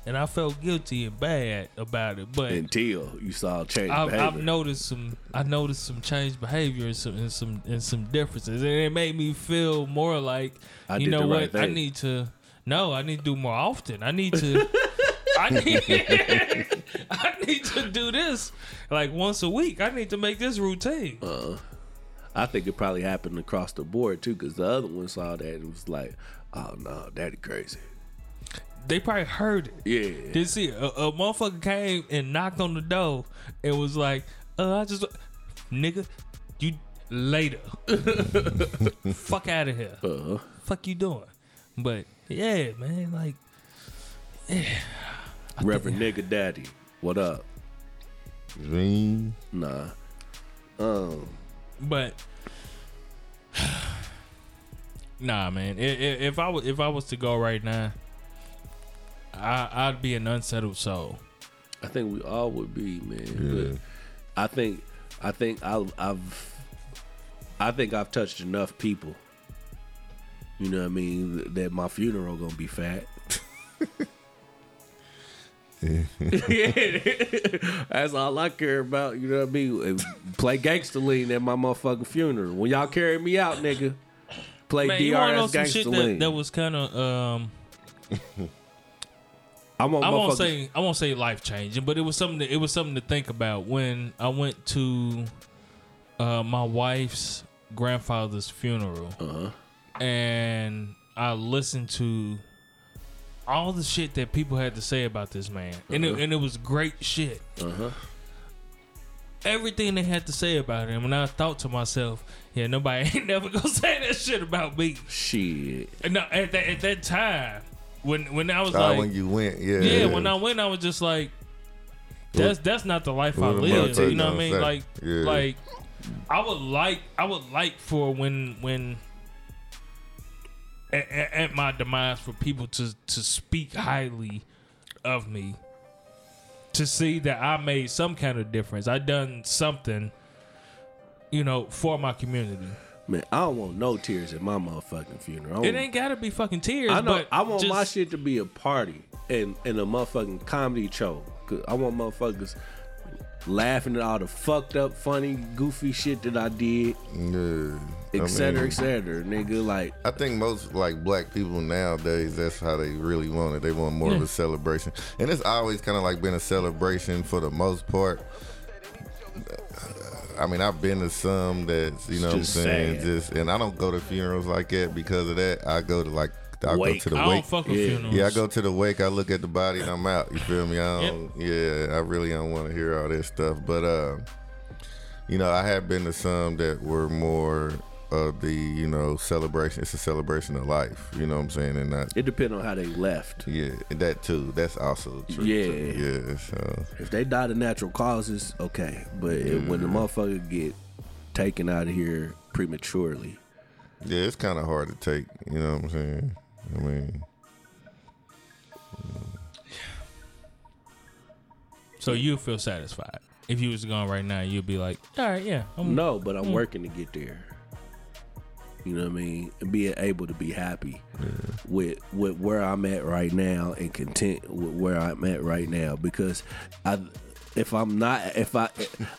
And I felt guilty and bad about it, but until you saw change I've, behavior. I've noticed some. I noticed some changed behavior and some and some and some differences, and it made me feel more like I you know what I need to. No, I need to do more often. I need to. I need. I need to do this like once a week. I need to make this routine. Uh, I think it probably happened across the board too, because the other one saw that and was like, "Oh no, daddy crazy." They probably heard it. Yeah, Did see a, a motherfucker came and knocked on the door and was like, uh, I just, nigga, you later. Fuck out of here. uh, Fuck you doing? But yeah, man, like, yeah. Reverend nigga daddy, what up? Dream. Nah, um, but nah, man. i- i- If I was if I was to go right now, I I'd be an unsettled soul. I think we all would be, man. Yeah. But I think, I think I've, I've, I think I've touched enough people. You know what I mean? That my funeral gonna be fat. that's all I care about. You know what I mean? Play gangster lean at my motherfucking funeral. When y'all carry me out, nigga, play Man, you know DRS some gangster shit that, lean. that was kind of um. I'm on I won't say I won't say life changing, but it was something. To, it was something to think about when I went to uh, my wife's grandfather's funeral, Uh-huh. and I listened to all the shit that people had to say about this man, and it, and it was great shit. Uh-huh. Everything they had to say about him, and I thought to myself, "Yeah, nobody ain't never gonna say that shit about me." Shit. And no, at that at that time, when when I was Ah, like, when you went, yeah. yeah, when I went, I was just like, that's that's not the life I live. You know what I mean? Like, Yeah. like I would like, I would like for when when at- at my demise for people to to speak highly of me, to see that I made some kind of difference. I done something, you know, for my community. Man, I don't want no tears at my motherfucking funeral. It ain't gotta be fucking tears. I know. but I want my shit to be a party and and a motherfucking comedy show. 'Cause I want motherfuckers laughing at all the fucked up, funny, goofy shit that I did, Yeah. I et cetera, mean, et cetera. Nigga, like I think most like black people nowadays, that's how they really want it. They want more of a celebration, and it's always kind of like been a celebration for the most part. I mean, I've been to some that's you know what I'm saying, sad. just and I don't go to funerals like that because of that. I go to like I go Wake. to the I wake. don't fuck with Yeah. funerals. Yeah, I go to the wake. I look at the body and I'm out. You feel me? I don't. Yeah, I really don't want to hear all this stuff. But uh, you know, I have been to some that were more of the you know celebration. It's a celebration of life. You know what I'm saying? And not it depends on how they left. yeah, that too. That's also true. Yeah. too. yeah. So If they died of natural causes, okay. But if, when the motherfucker get taken out of here prematurely, yeah, it's kind of hard to take. You know what I'm saying? I mean, So you feel satisfied. If you was gone right now, you'd be like, all right, yeah. I'm, no. But I'm working to get there. You know what I mean? And being able to be happy with with where I'm at right now and content with where I'm at right now because I if I'm not if I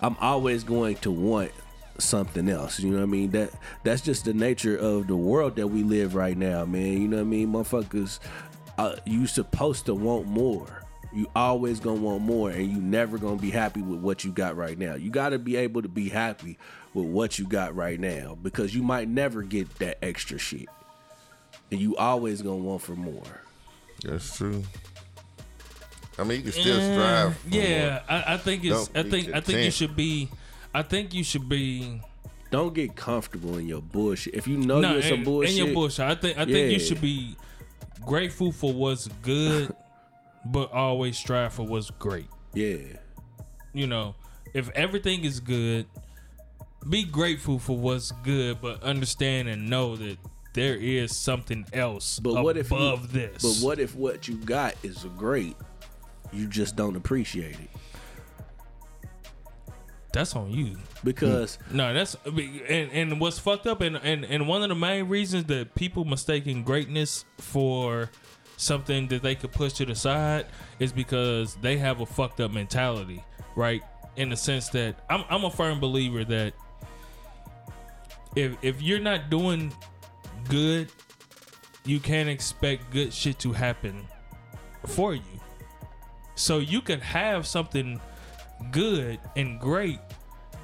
I'm always going to want something else. You know what I mean? That that's just the nature of the world that we live right now, man. You know what I mean? Motherfuckers uh, you supposed to want more. You always gonna want more, and you never gonna be happy with what you got right now. You gotta be able to be happy with what you got right now because you might never get that extra shit, and you always gonna want for more. that's true. I mean, you can still strive. for yeah, I, I think it's. Don't I be think. I think you should be. I think you should be. Don't get comfortable in your bullshit. If you know no, you're some bullshit, and your bullshit. I think. I think you should be grateful for what's good, but always strive for what's great. yeah, you know, if everything is good, be grateful for what's good, but understand and know that there is something else But what if you- above this. But what if what you got is great? You just don't appreciate it That's on you. because hmm. No, that's and and what's fucked up and and and one of the main reasons that people mistaking greatness for something that they could push to the side is because they have a fucked up mentality, right? In the sense that I'm I'm a firm believer that if if you're not doing good, you can't expect good shit to happen for you. So you can have something good and great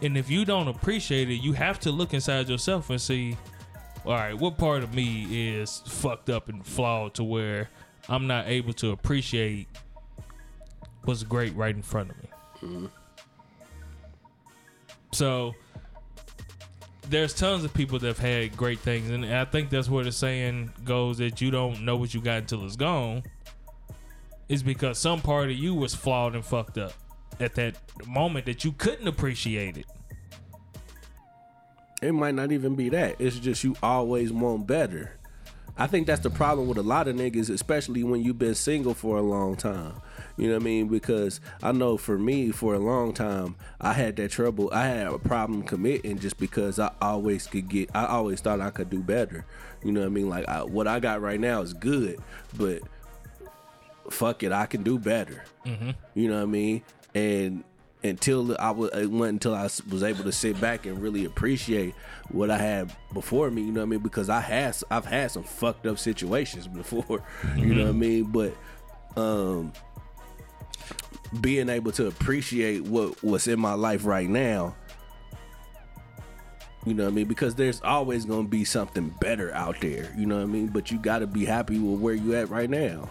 and if you don't appreciate it, you have to look inside yourself and see, all right, what part of me is fucked up and flawed to where I'm not able to appreciate what's great right in front of me. Mm-hmm. So there's tons of people that have had great things, and I think that's where the saying goes that you don't know what you got until it's gone. Is because some part of you was flawed and fucked up at that moment that you couldn't appreciate it. it might not even be that. It's just you always want better. I think that's the problem with a lot of niggas, especially when you've been single for a long time. You know what I mean? Because I know for me, for a long time, I had that trouble. I had a problem committing just because I always could get. I always thought I could do better. You know what I mean? Like I, what I got right now is good, but fuck it, I can do better. You know what I mean? And until I was, it wasn't until I was able to sit back and really appreciate what I had before me. You know what I mean? Because I had, I've had some fucked up situations before. You know what I mean? But um, being able to appreciate what what's in my life right now. You know what I mean? Because there's always gonna be something better out there. You know what I mean? But you got to be happy with where you at right now.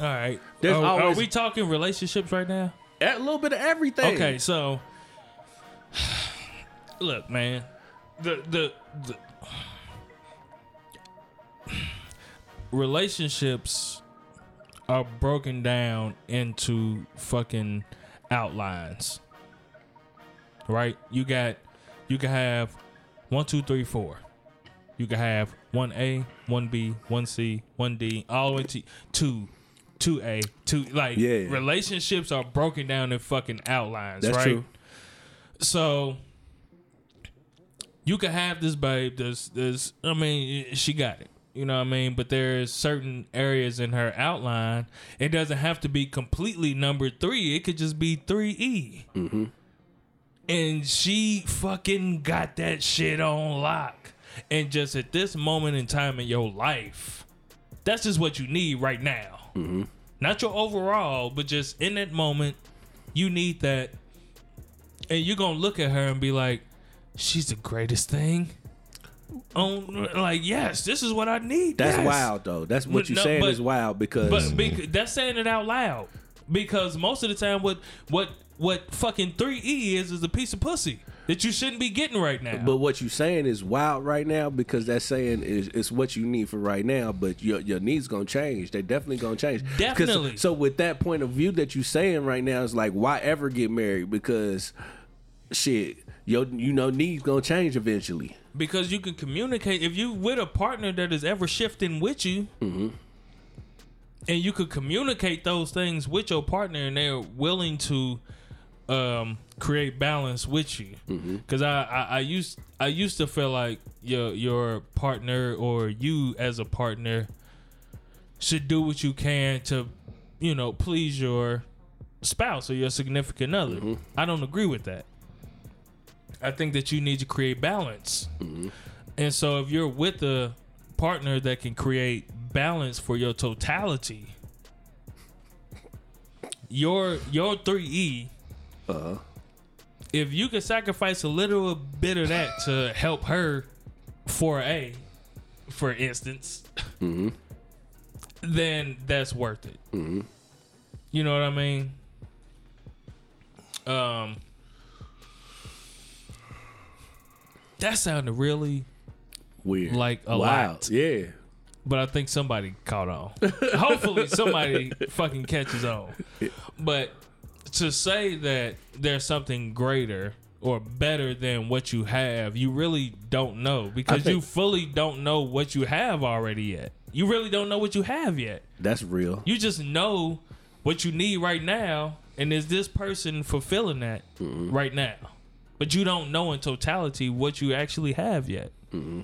All right. There's oh, are, are we talking relationships right now? A little bit of everything. Okay, so look, man, the the, the relationships are broken down into fucking outlines, right? You got you can have one, two, three, four. You can have one A, one B, one C, one D, all the way to two. 2A, two like Yeah. relationships are broken down in fucking outlines, That's right? true. So you can have this babe. This this. I mean, she got it. You know what I mean? But there's certain areas in her outline. It doesn't have to be completely number three. It could just be three E. Mm-hmm. And she fucking got that shit on lock. And just at this moment in time in your life, that's just what you need right now. Mm-hmm. Not your overall, but just in that moment, you need that. And you're gonna look at her and be like, "She's the greatest thing." On like, yes, this is what I need. That's Yes. wild though. That's what But you're no, saying but- is wild because But bec- that's saying it out loud because most of the time, what what what fucking three E is is a piece of pussy that you shouldn't be getting right now. But what you're saying is wild right now because that's saying is it's what you need for right now. But your your needs gonna change. They definitely gonna change. 'Cause- Definitely. So with that point of view that you're saying right now is like why ever get married because shit your you know needs gonna change eventually. because you can communicate if you with a partner that is ever shifting with you mm-hmm. and you could communicate those things with your partner and they're willing to um, create balance with you. Mm-hmm. Because I, I i used i used to feel like your your partner or you as a partner should do what you can to you know please your spouse or your significant other. Mm-hmm. I don't agree with that I think that you need to create balance. And so if you're with a partner that can create balance for your totality, your your 3E Uh if you can sacrifice a little bit of that to help her for A, for instance, then that's worth it. You know what I mean? Um, that sounded really, weird. Like a wild. lot. Yeah. but I think somebody caught on. Hopefully, somebody fucking catches on. But to say that there's something greater or better than what you have, you really don't know because you fully don't know what you have already yet. You really don't know what you have yet. That's real. You just know what you need right now, and is this person fulfilling that mm-hmm. right now? But you don't know in totality what you actually have yet. Mm-hmm.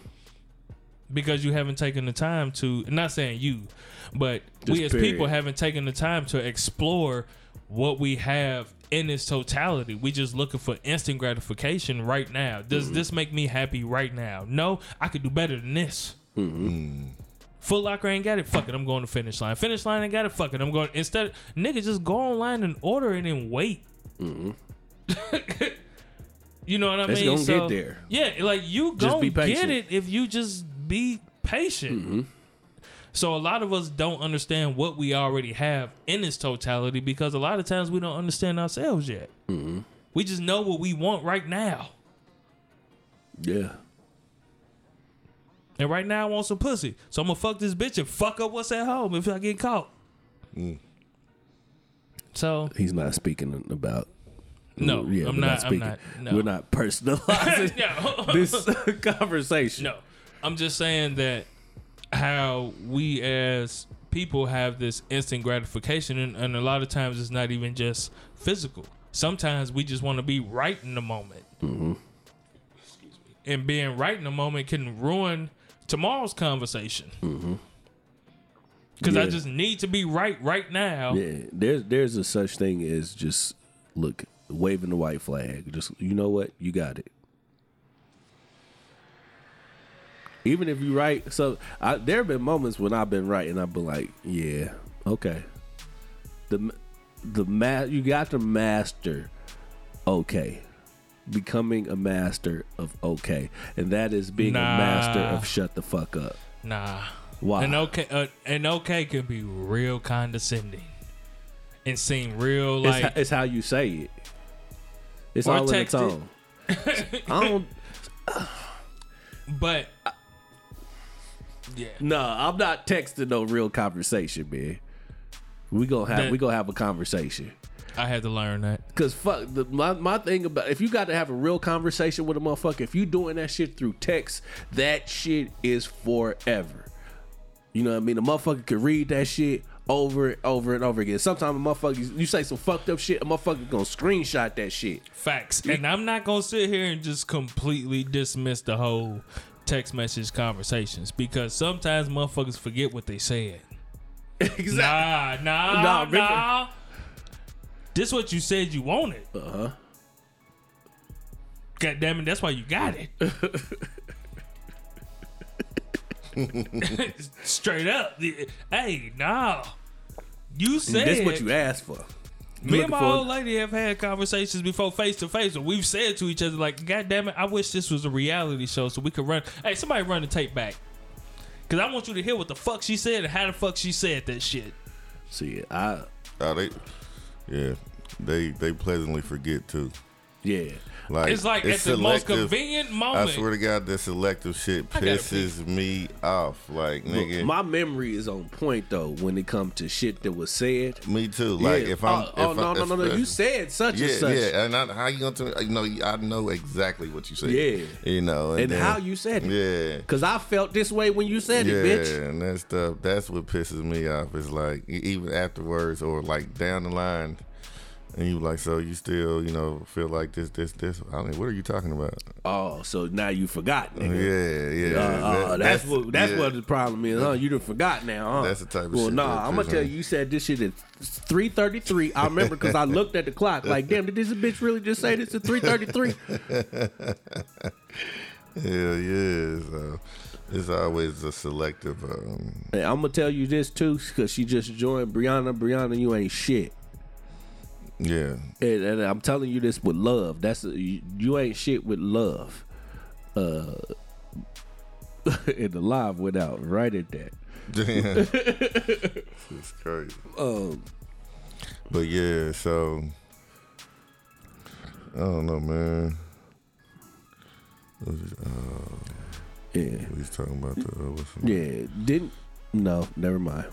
Because you haven't taken the time to, not saying you, but we Just as people haven't taken the time to explore what we have in its totality. We just looking for instant gratification right now. Does mm-hmm. this make me happy right now? No, I could do better than this. Mm-hmm. Mm. Foot Locker ain't got it. Fuck it, I'm going to finish line. Finish line ain't got it. Fuck it, I'm going. Instead, nigga, just go online and order it and wait. you know what I It's mean? gonna get there. Yeah, like you Just gonna be get it if you just be patient. Mm-hmm. So a lot of us don't understand what we already have in its totality because a lot of times we don't understand ourselves yet. Mm-hmm. We just know what we want right now. Yeah. And right now I want some pussy. So I'm gonna fuck this bitch and fuck up what's at home if I get caught. So He's not speaking about. No, Yeah, I'm we're not, I'm not. No. We're not personalizing this conversation. no. I'm just saying that how we as people have this instant gratification and, and a lot of times it's not even just physical. Sometimes we just want to be right in the moment. Mm-hmm. Excuse me. And being right in the moment can ruin tomorrow's conversation. Mm-hmm. Because I just need to be right right now. Yeah, there's there's a such thing as just look waving the white flag. Just you know what, you got it. Even if you write, so I, there have been moments when I've been right and I've been like, yeah, okay. The the ma- you got to master okay. Becoming a master of okay, and that is being a master of shut the fuck up. Nah. Why? An okay, uh, an okay can be real condescending and seem real It's, like ho- it's how you say it. It's Or all in text it. tone. I don't. But yeah, No, I'm not texting no real conversation, man. We gonna have That- we gonna have a conversation. I had to learn that. Cause fuck the, my my thing about if you got to have a real conversation with a motherfucker, if you doing that shit through text, that shit is forever. You know what I mean? The motherfucker can read that shit over and over and over again. Sometimes a motherfucker, you say some fucked up shit, a motherfucker gonna screenshot that shit. Facts. And I'm not gonna sit here and just completely dismiss the whole text message conversations because sometimes motherfuckers forget what they said. exactly. Nah, nah, Nah, nah. This what you said you wanted. Uh huh. God damn it, that's why you got it. Straight up. Hey, nah. You said That's what you asked for. You Me and my old lady have had conversations before face to face where we've said to each other, like, God damn it, I wish this was a reality show so we could run. Hey, somebody run the tape back. Because I want you to hear what the fuck she said and how the fuck she said that shit. See, I Oh, they, yeah, they they pleasantly forget too. yeah. Like It's like at the most selective- convenient I swear to God, this selective shit pisses me off. Like nigga, My memory is on point though when it comes to shit that was said. me too. Like Yeah. if I'm, oh, oh, if no, I'm, no, no, no, you said such Yeah, and such. yeah, yeah. and I, how you gonna tell me? You know, I know exactly what you said. Yeah. you know, And then- how you said it. Yeah, Cause I felt this way when you said yeah, it, bitch. Yeah, and that stuff. That's what pisses me off. Is like even afterwards or like down the line, and you like, so you still, you know, feel like this, this, this. I mean, what are you talking about? Oh, so now you forgot, Yeah, nigga. yeah. Uh, uh, that- that's, what that's yeah. what the problem is, huh? You done forgot now, huh? That's the type of well, shit nah, I'm gonna tell you, you said this shit at 3:33. I remember because I looked at the clock, like, damn, did this bitch really just say this at 3:33? Hell yeah. So it's always a selective. Um, Hey, I'm gonna tell you this too, because she just joined Brianna. Brianna, you ain't shit. Yeah. And, and I'm telling you this with love. That's you, you ain't shit with love. Uh, and the live went out right at that. Damn. it's crazy. Um, But yeah, so I don't know, man. Was? Uh, yeah, we was talking about the uh, yeah. Didn't no, never mind.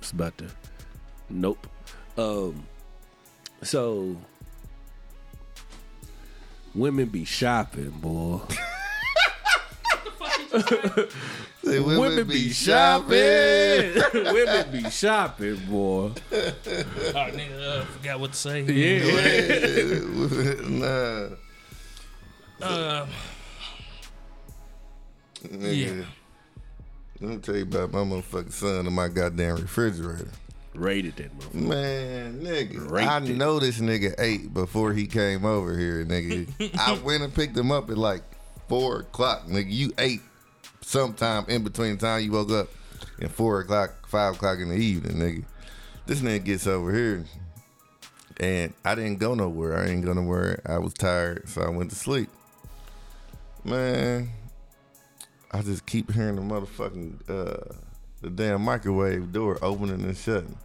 It's about to. Nope. Um. So women be shopping, boy. Say women, be shopping. women be shopping, boy. oh, nigga, uh, forgot what to say. Yeah. nah. Uh, Nigga. Yeah. Let me tell you about my motherfucking son and my goddamn refrigerator. Rated that motherfucker. Man, nigga, Raped I it. know this nigga ate before he came over here, nigga. I went and picked him up at like four o'clock, nigga. You ate sometime in between the time you woke up and four o'clock, five o'clock in the evening, nigga. This nigga gets over here, and I didn't go nowhere. I didn't go nowhere. I was tired, so I went to sleep. Man, I just keep hearing the motherfucking uh, the damn microwave door opening and shutting.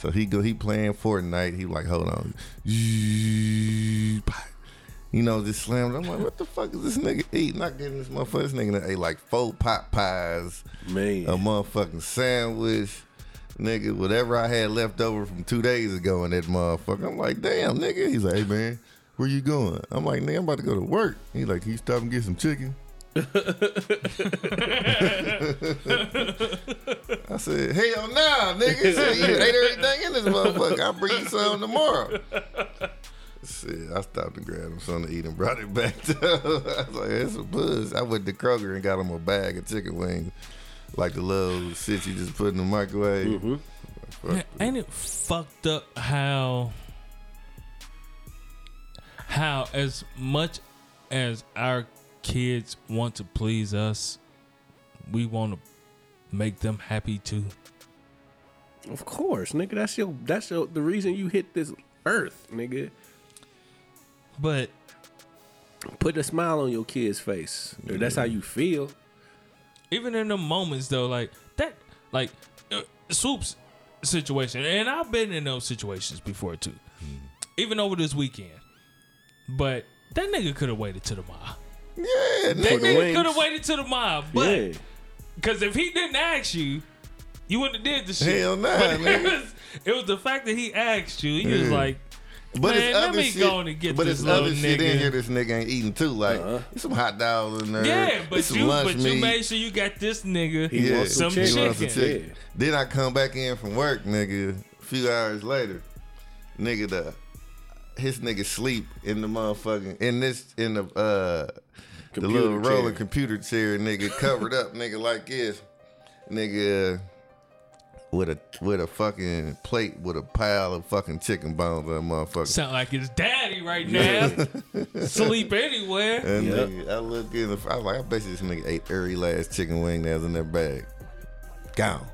So he go he playing Fortnite. He like, hold on. You know, just slammed. I'm like, what the fuck is this nigga eating? Not getting this motherfucker. This nigga ate like four pot pies, Man. a motherfucking sandwich, nigga, whatever I had left over from two days ago in that motherfucker. I'm like, damn, nigga. He's like, hey man, where you going? I'm like, nigga, I'm about to go to work. He's like, can you stop and get some chicken? I said, hell nah, nigga. Said, you ate everything in this motherfucker. I'll bring you some tomorrow. Shit, I stopped and grabbed him something to eat and brought it back to him. I was like, that's a buzz. I went to Kroger and got him a bag of chicken wings. Like the little shit you just put in the microwave. Mm-hmm. Fuck Man, ain't it fucked up how how as much as our kids want to please us, we want to make them happy too. Of course, nigga. That's your that's your the reason you hit this earth, nigga. But Put a smile on your kid's face. If That's how you feel. even in the moments though, like that, like uh, Swoop's situation, and I've been in those situations before too, even over this weekend. But that nigga could have waited to the mob. Yeah, That the nigga. nigga could have waited to the mob, but yeah. because if he didn't ask you, you wouldn't have did the shit. Hell nah, But it was, it was the fact that he asked you. He was like, But Man, it's let other me shit. go and get but this it's other little shit in here this nigga ain't eating too. Like Uh-huh. some hot dogs in there. Yeah, but some you but meat. you made sure you got this nigga He Yeah. wants some, some chicken. wants chicken. chicken. Then I come back in from work, nigga. A few hours later, nigga, the his nigga sleep in the motherfucking in this in the uh the Computer little rolling computer chair, nigga, covered up, nigga, like this, nigga. With a with a fucking plate with a pile of fucking chicken bones on that motherfucker. Sound like his daddy right now. Sleep anywhere. And Yep. nigga, I look in the, I was like, I bet you this nigga ate every last chicken wing that was in that bag. Gone.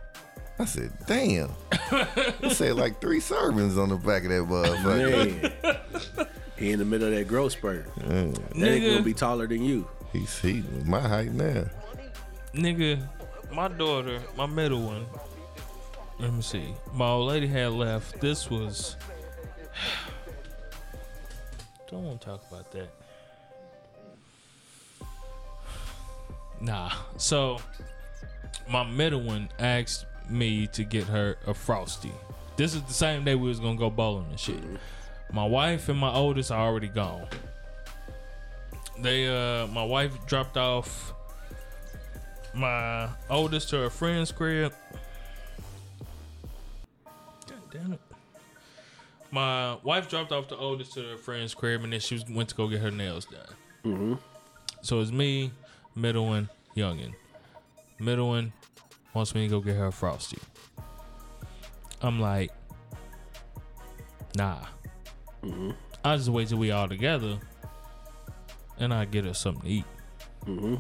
I said, damn. I said like three servings on the back of that motherfucker. Man. he in the middle of that growth spurt. Mm. That nigga Nigga. gonna be taller than you. He's he my height now. Nigga, my daughter, my middle one. Let me see. My old lady had left. This was. Don't want to talk about that. Nah. So, my middle one asked me to get her a frosty. This is the same day we was gonna go bowling and shit. My wife and my oldest are already gone. They uh, my wife dropped off my oldest to her friend's crib. God damn it. My wife dropped off the oldest to her friend's crib and then she was, went to go get her nails done. Mm-hmm. So it's me, middle one, youngin. Middle one wants me to go get her frosty. I'm like, nah. Mm-hmm. I'll just wait till we all together and I get her something to eat. Mm-hmm.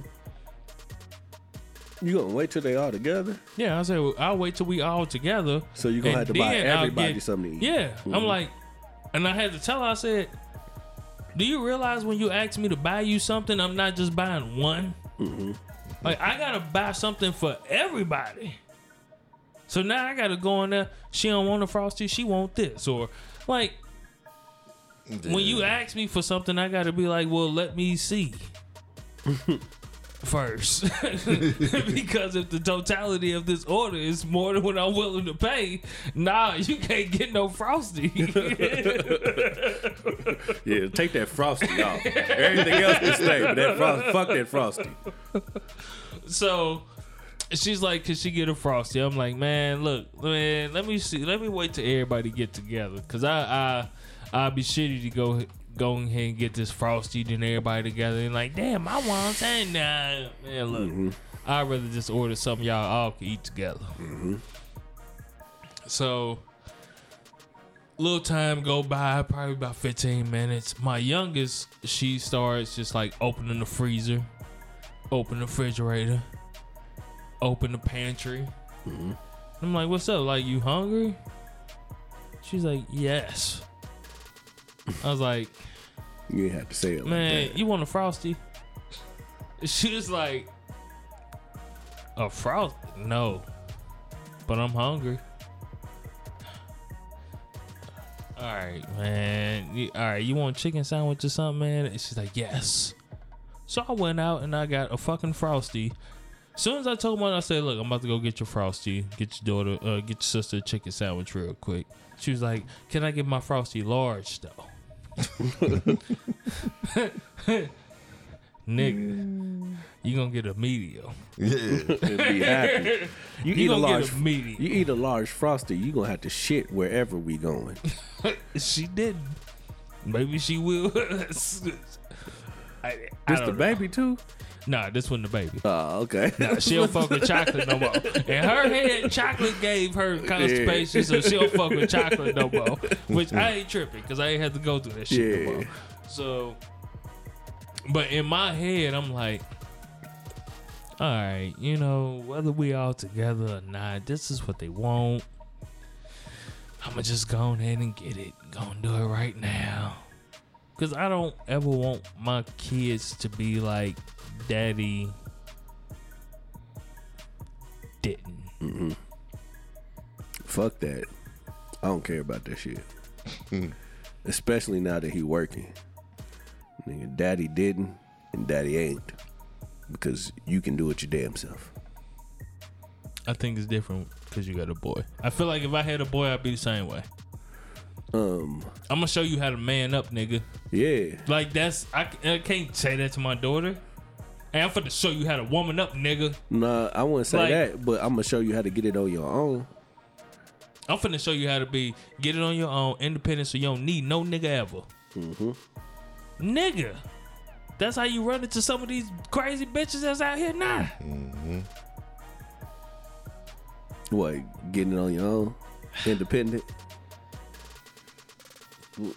You gonna wait till they all together? Yeah, I said well, I'll wait till we all together. So you gonna have to buy everybody get- something to eat? Yeah, I'm Mhm. like, and I had to tell her. I said, "Do you realize when you ask me to buy you something, I'm not just buying one. Mm-hmm. Like I gotta buy something for everybody. So now I gotta go in there. She don't want a frosty. She want this or like when you ask me for something, I gotta be like, well, let me see first, because if the totality of this order is more than what I'm willing to pay, nah, you can't get no frosty. Yeah, take that frosty off. Everything else can stay, but that frost, fuck that frosty. so she's like, "Could she get a frosty?" I'm like, "Man, look, man, let me see. Let me wait till everybody get together, cause I, I, I'd be shitty to go." Go ahead and get this frosty, then everybody together and like, damn, I want that. Nah, man, look, mm-hmm. I'd rather just order something y'all all can eat together. Mm-hmm. So, little time go by, probably about 15 minutes. My youngest, she starts just like opening the freezer, open the refrigerator, open the pantry. Mm-hmm. I'm like, what's up? Like, you hungry? She's like, yes. I was like, You ain't have to say it like man, that. you want a frosty? She was like, a frost? No, but I'm hungry. All right, man. You- All right, you want chicken sandwich or something, man? And she's like, yes. So I went out and I got a fucking frosty. As soon as I told her, I said, "Look, I'm about to go get your frosty. Get your daughter, uh, get your sister a chicken sandwich real quick." She was like, "Can I get my frosty large though?" Nigga, mm. you gonna get a medium. Yeah. Be happy. You, You eat a gonna large get a medium. You eat a large frosty, you gonna have to shit wherever we going. She didn't. Maybe she will. I, I This don't the know. baby too? Nah, this one the baby. Oh, okay. Nah, she don't fuck with chocolate no more. In her head, chocolate gave her constipation, so she don't fuck with chocolate no more. Which I ain't tripping because I ain't had to go through that shit no more. So, but in my head, I'm like, all right, you know, whether we all together or not, this is what they want. I'ma just go ahead and get it. Gonna do it right now. Cause I don't ever want my kids to be like, Daddy didn't. Fuck that. I don't care about that shit. Especially now that he working. Nigga, daddy didn't and daddy ain't. Because you can do it your damn self. I think it's different because you got a boy. I feel like if I had a boy, I'd be the same way. Um, I'm gonna show you how to man up, nigga. yeah. Like that's I, I can't say that to my daughter. Hey, I'm finna show you how to woman up, nigga. Nah, I wouldn't say Like- that, but I'm gonna show you how to get it on your own. I'm finna show you how to be get it on your own, independent, so you don't need no nigga ever. Mm-hmm. Nigga, that's how you run into some of these crazy bitches that's out here now. What, getting it on your own, independent.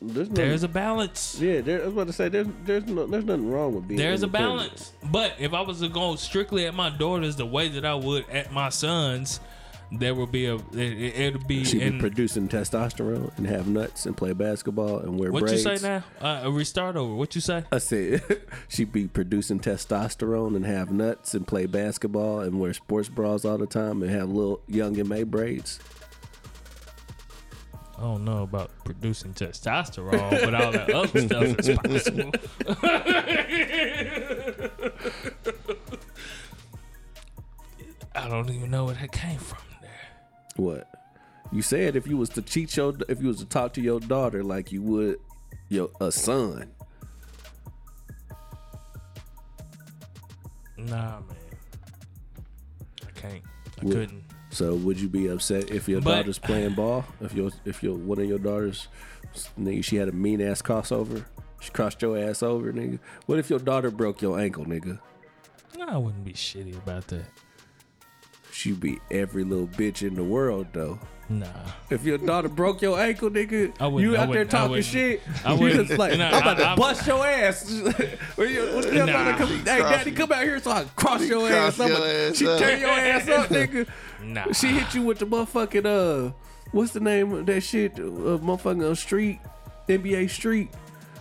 There's, no, There's a balance. yeah. There, I was about to say there's there's no there's nothing wrong with being. There's a balance. But if I was to go strictly at my daughters the way that I would at my sons, there would be a it, it'll be She be in producing testosterone and have nuts and play basketball and wear what braids. you say now? Uh, restart over. What you say? I said she'd be producing testosterone and have nuts and play basketball and wear sports bras all the time and have little young and May braids. I don't know about producing testosterone, but all that other stuff is possible. I don't even know where that came from there. What? You said if you was to teach your if you was to talk to your daughter like you would your a son. Nah, man. I can't. I Would- couldn't. So would you be upset if your But- daughter's playing ball? If your if your one of your daughters, nigga, she had a mean ass crossover. She crossed your ass over, nigga. What if your daughter broke your ankle, nigga? I wouldn't be shitty about that. She be every little bitch in the world though. Nah. If your daughter broke your ankle, nigga, I wouldn't- you I out there wouldn't- I talking shit. I you wouldn't- just like, Nah, I'm about to I- I- bust your ass. when your, when your Nah. come, hey, daddy, come out here so I can cross your Cross ass. your I'ma- ass she up. tear your ass up, nigga. Nah. She hit you with the motherfucking uh, what's the name of that shit? Uh, motherfucking uh, street, NBA street,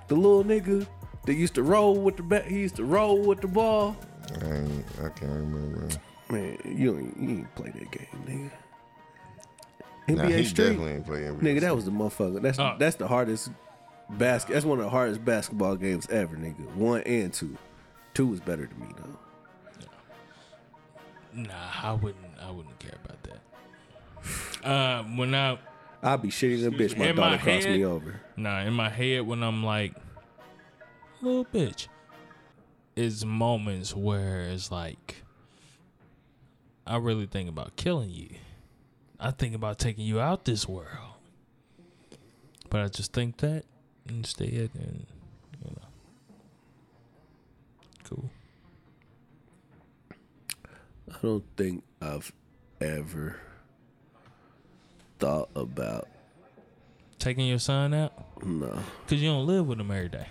the little nigga that used to roll with the bat. He used to roll with the ball. I, I can't remember. Man, you ain't, you ain't play that game, nigga. Nah, NBA he street. definitely ain't playing. Nigga, that was the motherfucker. That's Oh. that's the hardest basket. That's one of the hardest basketball games ever, nigga. One and two. Two was better than me though. Nah, I wouldn't. I wouldn't care about that. Uh, when I I'd be shitting the bitch. My daughter crossed me over. Nah, in my head when I'm like, little bitch, it's moments where it's like, I really think about killing you. I think about taking you out this world. But I just think that instead, and you know, cool. I don't think I've ever thought about Taking your son out no. because you don't live with him every day.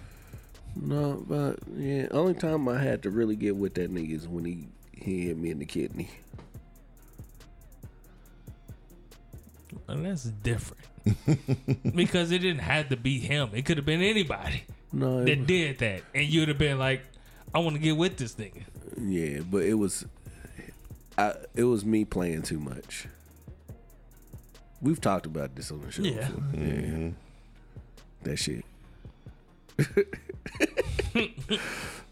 No, but yeah, only time I had to really get with that nigga is when he he hit me in the kidney. And that's different. because it didn't have to be him. It could have been anybody No, that was- did that. And you'd have been like, I want to get with this nigga. yeah, but it was I it was me playing too much. We've talked about this on the show. Yeah. before. Mm-hmm. yeah. That shit.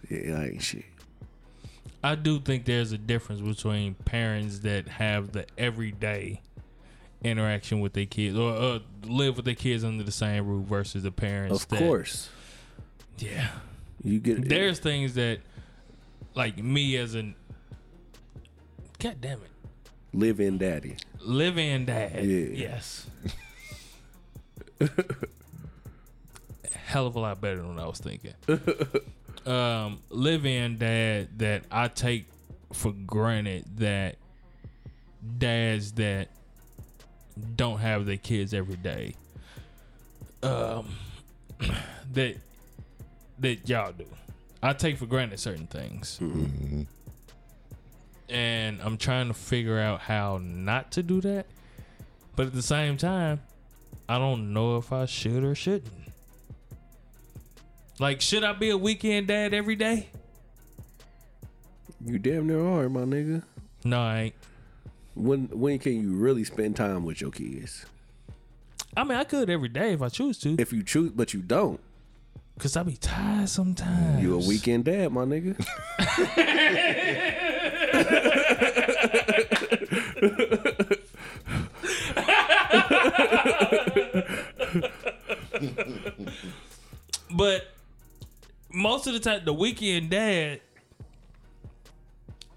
yeah, I ain't shit. I do think there's a difference between parents that have the everyday interaction with their kids or uh, live with their kids under the same roof versus the parents Of that, course, Yeah. you get There's things that, like me as an, God damn it, live in daddy. live in dad. Yeah. Yes. Hell of a lot better than what I was thinking. um, live in dad that I take for granted that dads that don't have their kids every day. Um, that that y'all do. I take for granted certain things. And I'm trying to figure out how not to do that. But at the same time, I don't know if I should or shouldn't. Like, should I be a weekend dad every day? You damn near are, my nigga. No, I ain't. When when can you really spend time with your kids? I mean, I could every day if I choose to. If you choose, but you don't. Cause I be tired sometimes. You a weekend dad, my nigga. but most of the time, the weekend dad,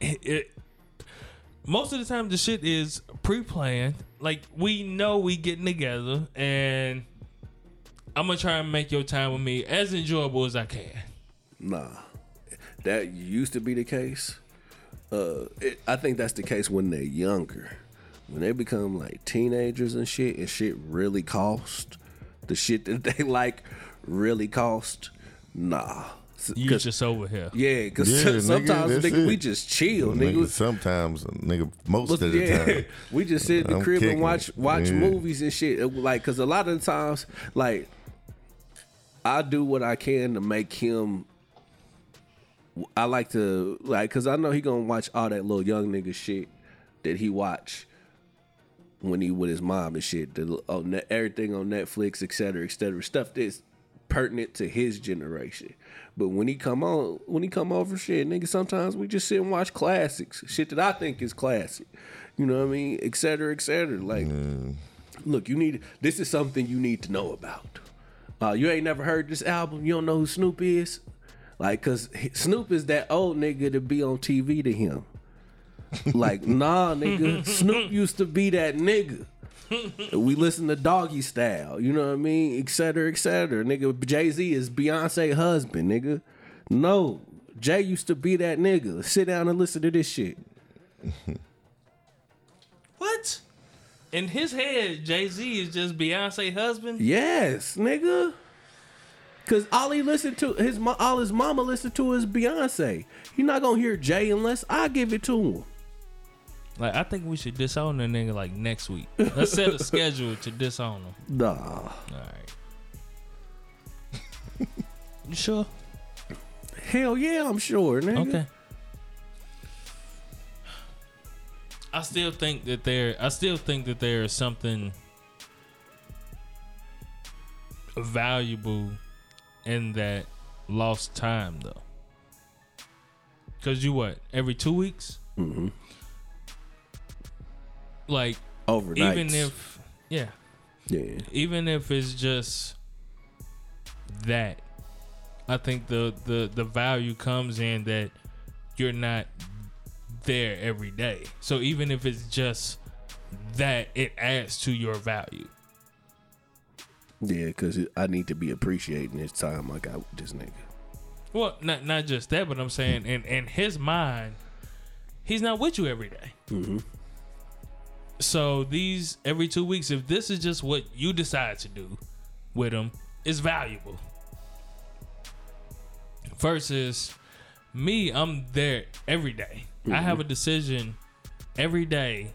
it, it- most of the time the shit is pre-planned. Like we know we getting together, and I'm gonna try and make your time with me as enjoyable as I can. Nah, that used to be the case. Uh, it, I think that's the case when they're younger. When they become like teenagers and shit, and shit really cost, the shit that they like really cost. Nah, You 'cause- just over here. yeah, because Yeah, sometimes that's nigga, we just chill, Nigga, nigga. sometimes, nigga, most But of the yeah, time. we just sit in the I'm crib kicking and watch watch Yeah. movies and shit. It- Like, cause a lot of the times, like, I do what I can to make him. I like to like, cause I know he gonna watch all that little young nigga shit that he watch when he with his mom and shit. The, on everything on Netflix, et cetera, et cetera. Stuff that's pertinent to his generation. But when he come on, when he come over, shit, nigga, sometimes we just sit and watch classics, shit that I think is classic. You know what I mean, et cetera, et cetera. Like, look, you need this is something you need to know about. Uh, you ain't never heard this album. You don't know who Snoop is, like, cause Snoop is that old nigga to be on TV to him. Like, nah, nigga, Snoop used to be that nigga. We listen to Doggystyle, you know what I mean, et cetera, et cetera. Nigga, Jay Z is Beyonce husband, nigga. No, Jay used to be that nigga. Sit down and listen to this shit. What? In his head, Jay Z is just Beyonce husband. Yes, nigga. Cause all he listened to, his all his mama listened to is Beyonce. He not gonna hear Jay unless I give it to him. Like I think we should disown the nigga like next week. Let's set a schedule to disown him. Nah, All right. you sure? hell yeah, I'm sure, nigga. Okay. I still think that there. I still think that there is something valuable in that lost time, though. Cause you what? Every two weeks? Mhm. Like Overnight. even if yeah, yeah, even if it's just that i think the the the value comes in that you're not there every day so even if it's just that it adds to your value yeah, because I need to be appreciating this time I got with this nigga. well not not just that but i'm saying in in his mind he's not with you every day. Mhm. So these every two weeks if this is just what you decide to do with them, is valuable. Versus me i'm there every day. i mm-hmm. have a decision every day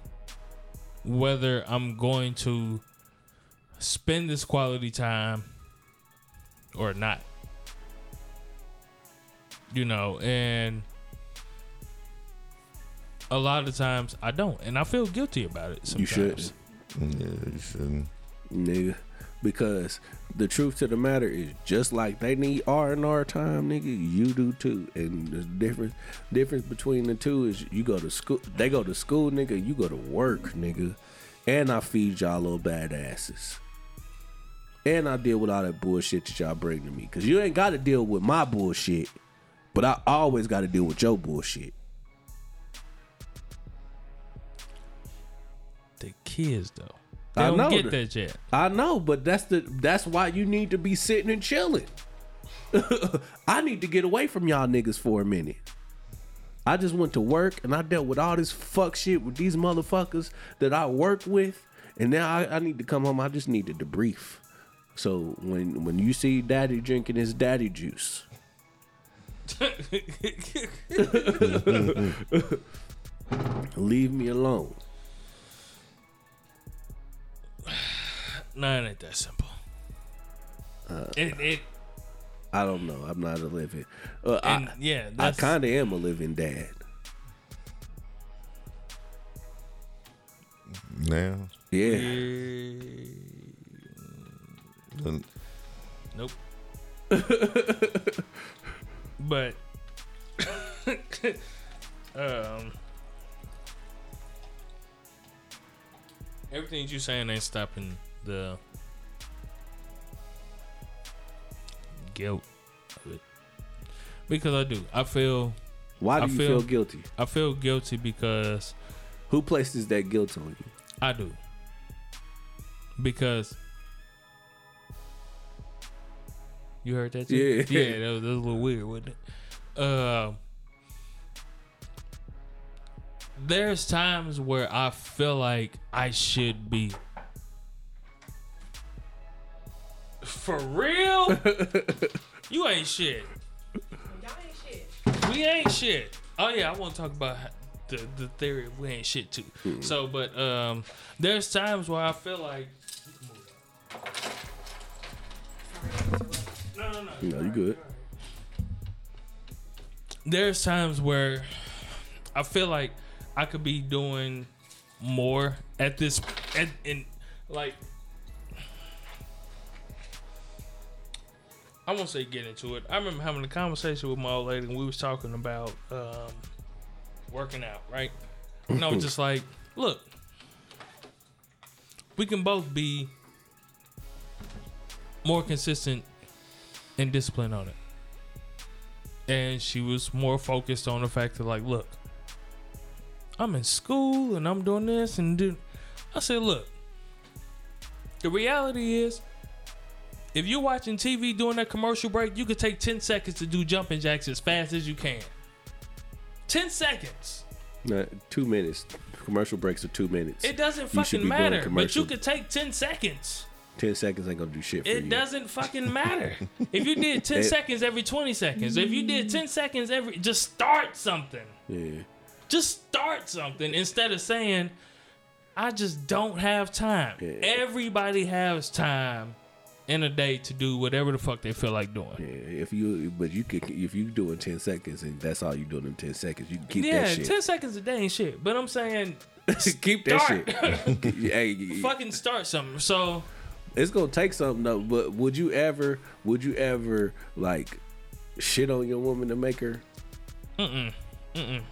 whether i'm going to spend this quality time or not. You know and a lot of times i don't and i feel guilty about it sometimes. You should, Yeah, you shouldn't. nigga, because the truth to the matter is just like they need R and R time, nigga. You do too, and the difference difference between the two is you go to school, they go to school, nigga. You go to work, nigga, and I feed y'all little badasses. And I deal with all that bullshit that y'all bring to me. Cause you ain't gotta deal with my bullshit. But I always gotta deal with your bullshit. Kids though they I don't know get that. yet I know, but that's the that's why you need to be sitting and chilling. I need to get away from y'all niggas for a minute. I just went to work and I dealt with all this fuck shit with these motherfuckers that I work with, and now I, I need to come home. I just need to debrief. So when when you see daddy drinking his daddy juice, leave me alone. no it ain't that simple Uh, it, it I don't know. I'm not a living. Uh, and I, yeah I kind of am a living dad. Now, Yeah. done- Nope. but um everything you're saying ain't stopping the guilt of it because I do. I feel Why do I you feel- feel guilty? I feel guilty because Who places that guilt on you? I do. Because you heard that too? Yeah. yeah, that was, that was a little weird, wasn't it? Uh, there's times where I feel like I should be. For real? you ain't shit. Y'all ain't shit. We ain't shit. Oh yeah, I want to talk about the the theory of we ain't shit too. So, but um, there's times where I feel like. No, no, no. No, you good. There's times where I feel like I could be doing more at this at in like. I won't say get into it. I remember having a conversation with my old lady, and we was talking about um, working out, right? And I was just like, "Look, we can both be more consistent and disciplined on it." And she was more focused on the fact that, like, look, I'm in school and I'm doing this and do. I said, look, the reality is, if you're watching TV during that commercial break, you could take 10 seconds to do jumping jacks as fast as you can. 10 seconds. Nah, two minutes. Commercial breaks are two minutes. It doesn't fucking matter. But you could take 10 seconds. Ten seconds ain't gonna do shit for you. It you. doesn't fucking matter. if you did 10 It- seconds every 20 seconds, if you did 10 seconds every, just start something. Yeah. Just start something instead of saying, I just don't have time. Yeah. Everybody has time in a day to do whatever the fuck they feel like doing. Yeah, if you but you could if you doing ten seconds and that's all you doing in ten seconds, you can keep Yeah, that shit. 10 seconds a day ain't shit. But I'm saying, keep that shit. hey, fucking start something. So, it's gonna take something though. But would you ever? Would you ever like shit on your woman to make her? mm-mm, mm-mm.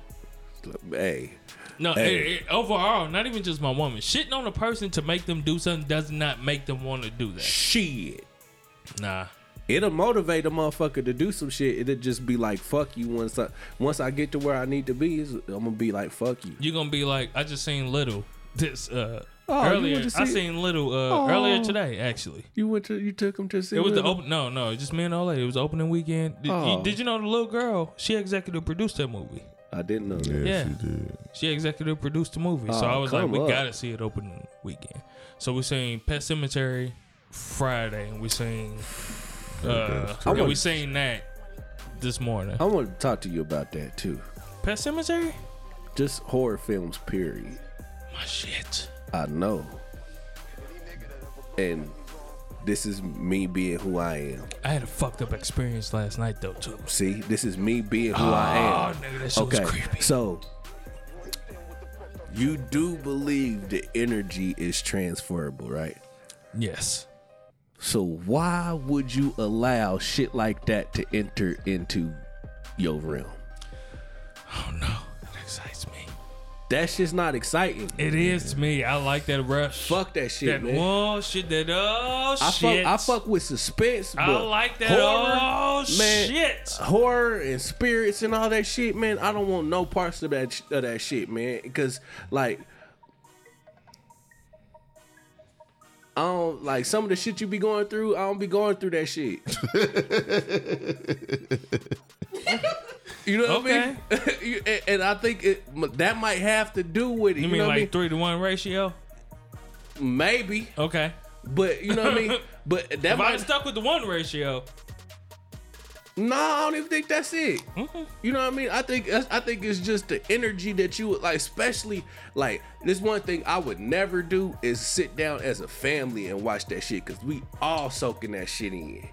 Hey, No, Hey. it- it- overall, not even just my woman. Shitting on a person to make them do something does not make them want to do that. shit. Nah. It'll motivate a motherfucker to do some shit. It'll just be like, fuck you. Once I once I get to where I need to be, I'm gonna be like, fuck you. You're gonna be like, I just seen Little this uh Oh, earlier. to I seen Little uh earlier today actually. You went to you took him to see. It was the open. No, no, just me and lady. It was opening weekend. Did, Oh. you, did you know the little girl? She executive produced that movie. I didn't know that. Yeah, Yeah. she did. She executive produced the movie. so Oh, I was like, come we up. gotta see it opening weekend. So we seen Pet Sematary Friday, and we seen uh, that's and true. we seen that this morning. I want to talk to you about that too. Pet Sematary, Just horror films, period. my shit. I know. And this is me being who I am. I had a fucked up experience last night though too. See, this is me being who I Oh, am. nigga, that shit okay, was creepy. so you do believe the energy is transferable, right? Yes. So why would you allow shit like that to enter into your realm? Oh no, that excites me. That's just not exciting. It is to me. I like that rush. Fuck that shit, that man. whoa shit. That oh I shit. fuck, I fuck with suspense. I like that. horror, oh man, shit. horror and spirits and all that shit, man. I don't want no parts of that of that shit, man. Because like, I don't like some of the shit you be going through. I don't be going through that shit. you know what I mean? You- and, and I think it that might have to do with it. You You, mean know what like I three to one ratio? mean? Maybe, Okay. but you know what I mean. But that If I might was stuck with the one ratio, No, I don't even think that's it. Mm-hmm. You know what I mean? I think I think it's just the energy that you would like, especially like this one thing I would never do is sit down as a family and watch that shit because we all soaking that shit in.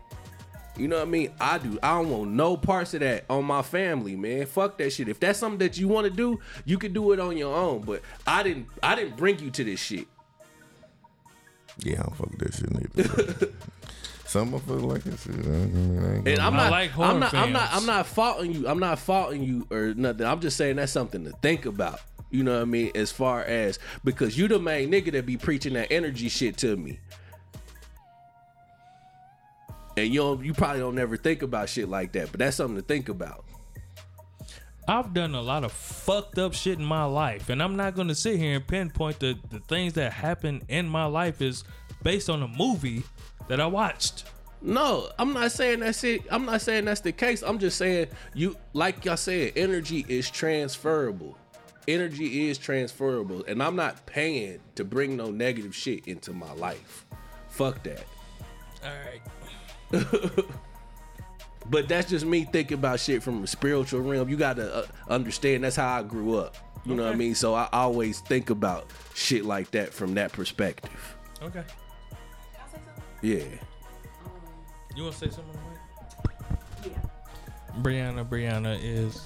You know what I mean? I do. I don't want no parts of that on my family, man. Fuck that shit. If that's something that you want to do, you can do it on your own. But I didn't. I didn't bring you to this shit. Yeah, I don't fuck with that shit neither. Some motherfuckers like that shit. I mean, I ain't and I'm not. like I'm not. I'm not. I'm not faulting you. I'm not faulting you or nothing. I'm just saying that's something to think about. You know what I mean? As far as because you the main nigga that be preaching that energy shit to me. And you don't, you probably don't never think about shit like that, but that's something to think about. I've done a lot of fucked up shit in my life, and I'm not gonna sit here and pinpoint the, the things that happened in my life is based on a movie that I watched. No, I'm not saying that's it. I'm not saying that's the case. I'm just saying you, like y'all said, energy is transferable. Energy is transferable, and I'm not paying to bring no negative shit into my life. Fuck that. All right. But that's just me thinking about shit from a spiritual realm. You got to uh, understand that's how I grew up. You know what I mean? So I always think about shit like that from that perspective. Okay. Yeah. You want to say something, Mike? Yeah. Brianna, Brianna is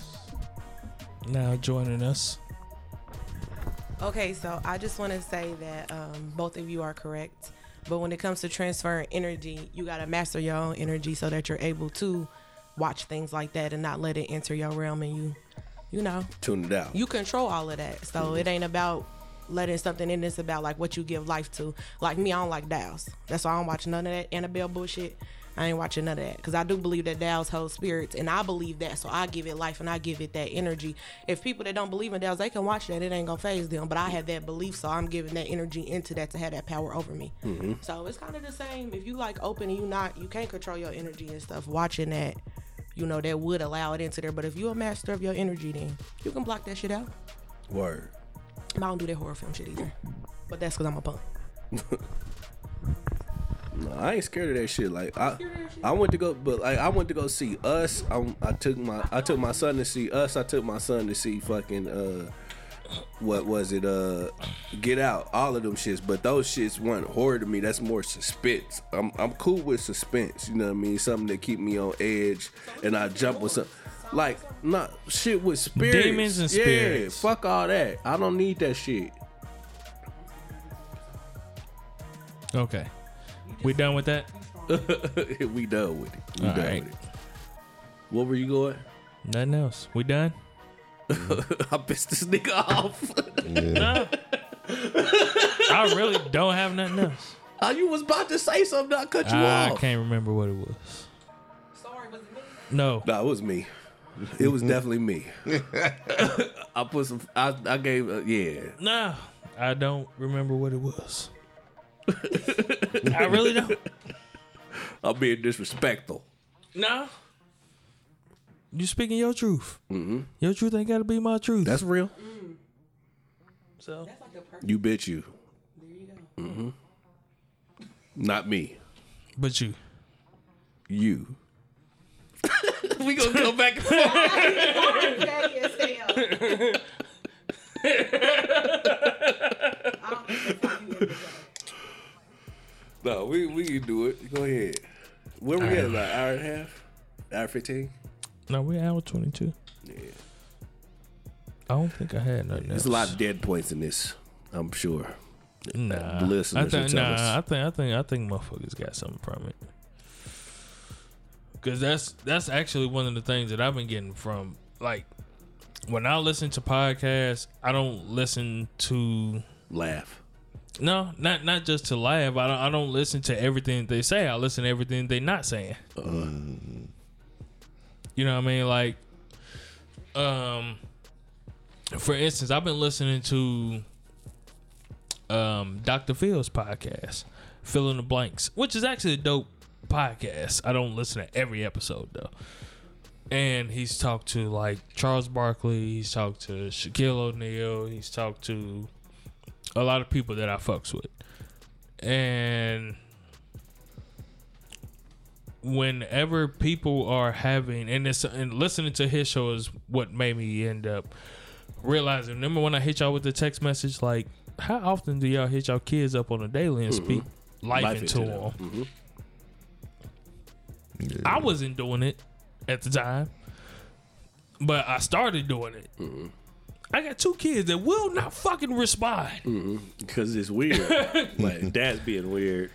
now joining us. Okay, so I just want to say that um, both of you are correct. But when it comes to transferring energy, you got to master your own energy so that you're able to watch things like that and not let it enter your realm and you, you know, Tune it out. you control all of that. So it ain't about letting something in. It's about like what you give life to. Like me, I don't like Dows. That's why I don't watch none of that Annabelle bullshit. I ain't watching none of that because I do believe that Dows hold spirits, and I believe that. So I give it life and I give it that energy. If people that don't believe in Dows, they can watch that. It ain't gonna phase them. But I have that belief, so I'm giving that energy into that to have that power over me. Mm-hmm. So it's kind of the same. If you like open and you not, you can't control your energy and stuff. Watching that, you know, that would allow it into there. But if you're a master of your energy, then you can block that shit out. Word. I don't do that horror film shit either. But that's because I'm a punk. No, I ain't scared of that shit. Like I, I went to go, but like I went to go see us. I, I took my, I took my son to see us. I took my son to see fucking, uh, what was it? Uh, Get Out. All of them shits, but those shits weren't horror to me. That's more suspense. I'm, I'm cool with suspense. You know what I mean? Something that keep me on edge, and I jump with some. Like, not shit with spirits. Demons and yeah, spirits. fuck all that. I don't need that shit. Okay. We done with that? we done with it. We All done right. with it. What were you going? Nothing else. We done? I pissed this nigga off. No. I really don't have nothing else. How you was about to say something? I cut you off. I off. can't remember what it was. Sorry, was it me? No. No, it was me. It was definitely me. I put some. I, I gave. Uh, yeah. No. I don't remember what it was. I really don't. I'm being disrespectful. No. You speaking your truth. Mm-hmm. Your truth ain't got to be my truth. That's real. so. That's like the perfect. You bitch you. There you go. Mhm. Not me. But you. You. we gonna go back and forth. Petty as hell. I don't think that's how you end the day. No, we we can do it. Go ahead. Where we at? Like hour and a half? Hour fifteen? No, we're hour 22. Yeah. I don't think I had nothing else. There's a lot of dead points in this. I'm sure. Nah, The listeners I will think, tell nah, us. I think, I think, I think motherfuckers got something from it. Cause that's that's actually one of the things that I've been getting from like when I listen to podcasts, I don't listen to Laugh. no, not not just to laugh. I don't, I don't listen to everything they say. I listen to everything they not saying. You know what I mean? Like, um, for instance, I've been listening to um Dr. Phil's podcast, Phil in the Blanks, which is actually a dope podcast. I don't listen to every episode though. And he's talked to like Charles Barkley, he's talked to Shaquille O'Neal, he's talked to a lot of people that I fucks with. And whenever people are having and it's and listening to his show is what made me end up realizing remember when I hit y'all with the text message like how often do y'all hit y'all kids up on a daily and mm-hmm. speak life, Life into into them? them. Mm-hmm. Mhm. I wasn't doing it at the time, but I started doing it. I got two kids that will not fucking respond. Because it's weird. like dad's being weird.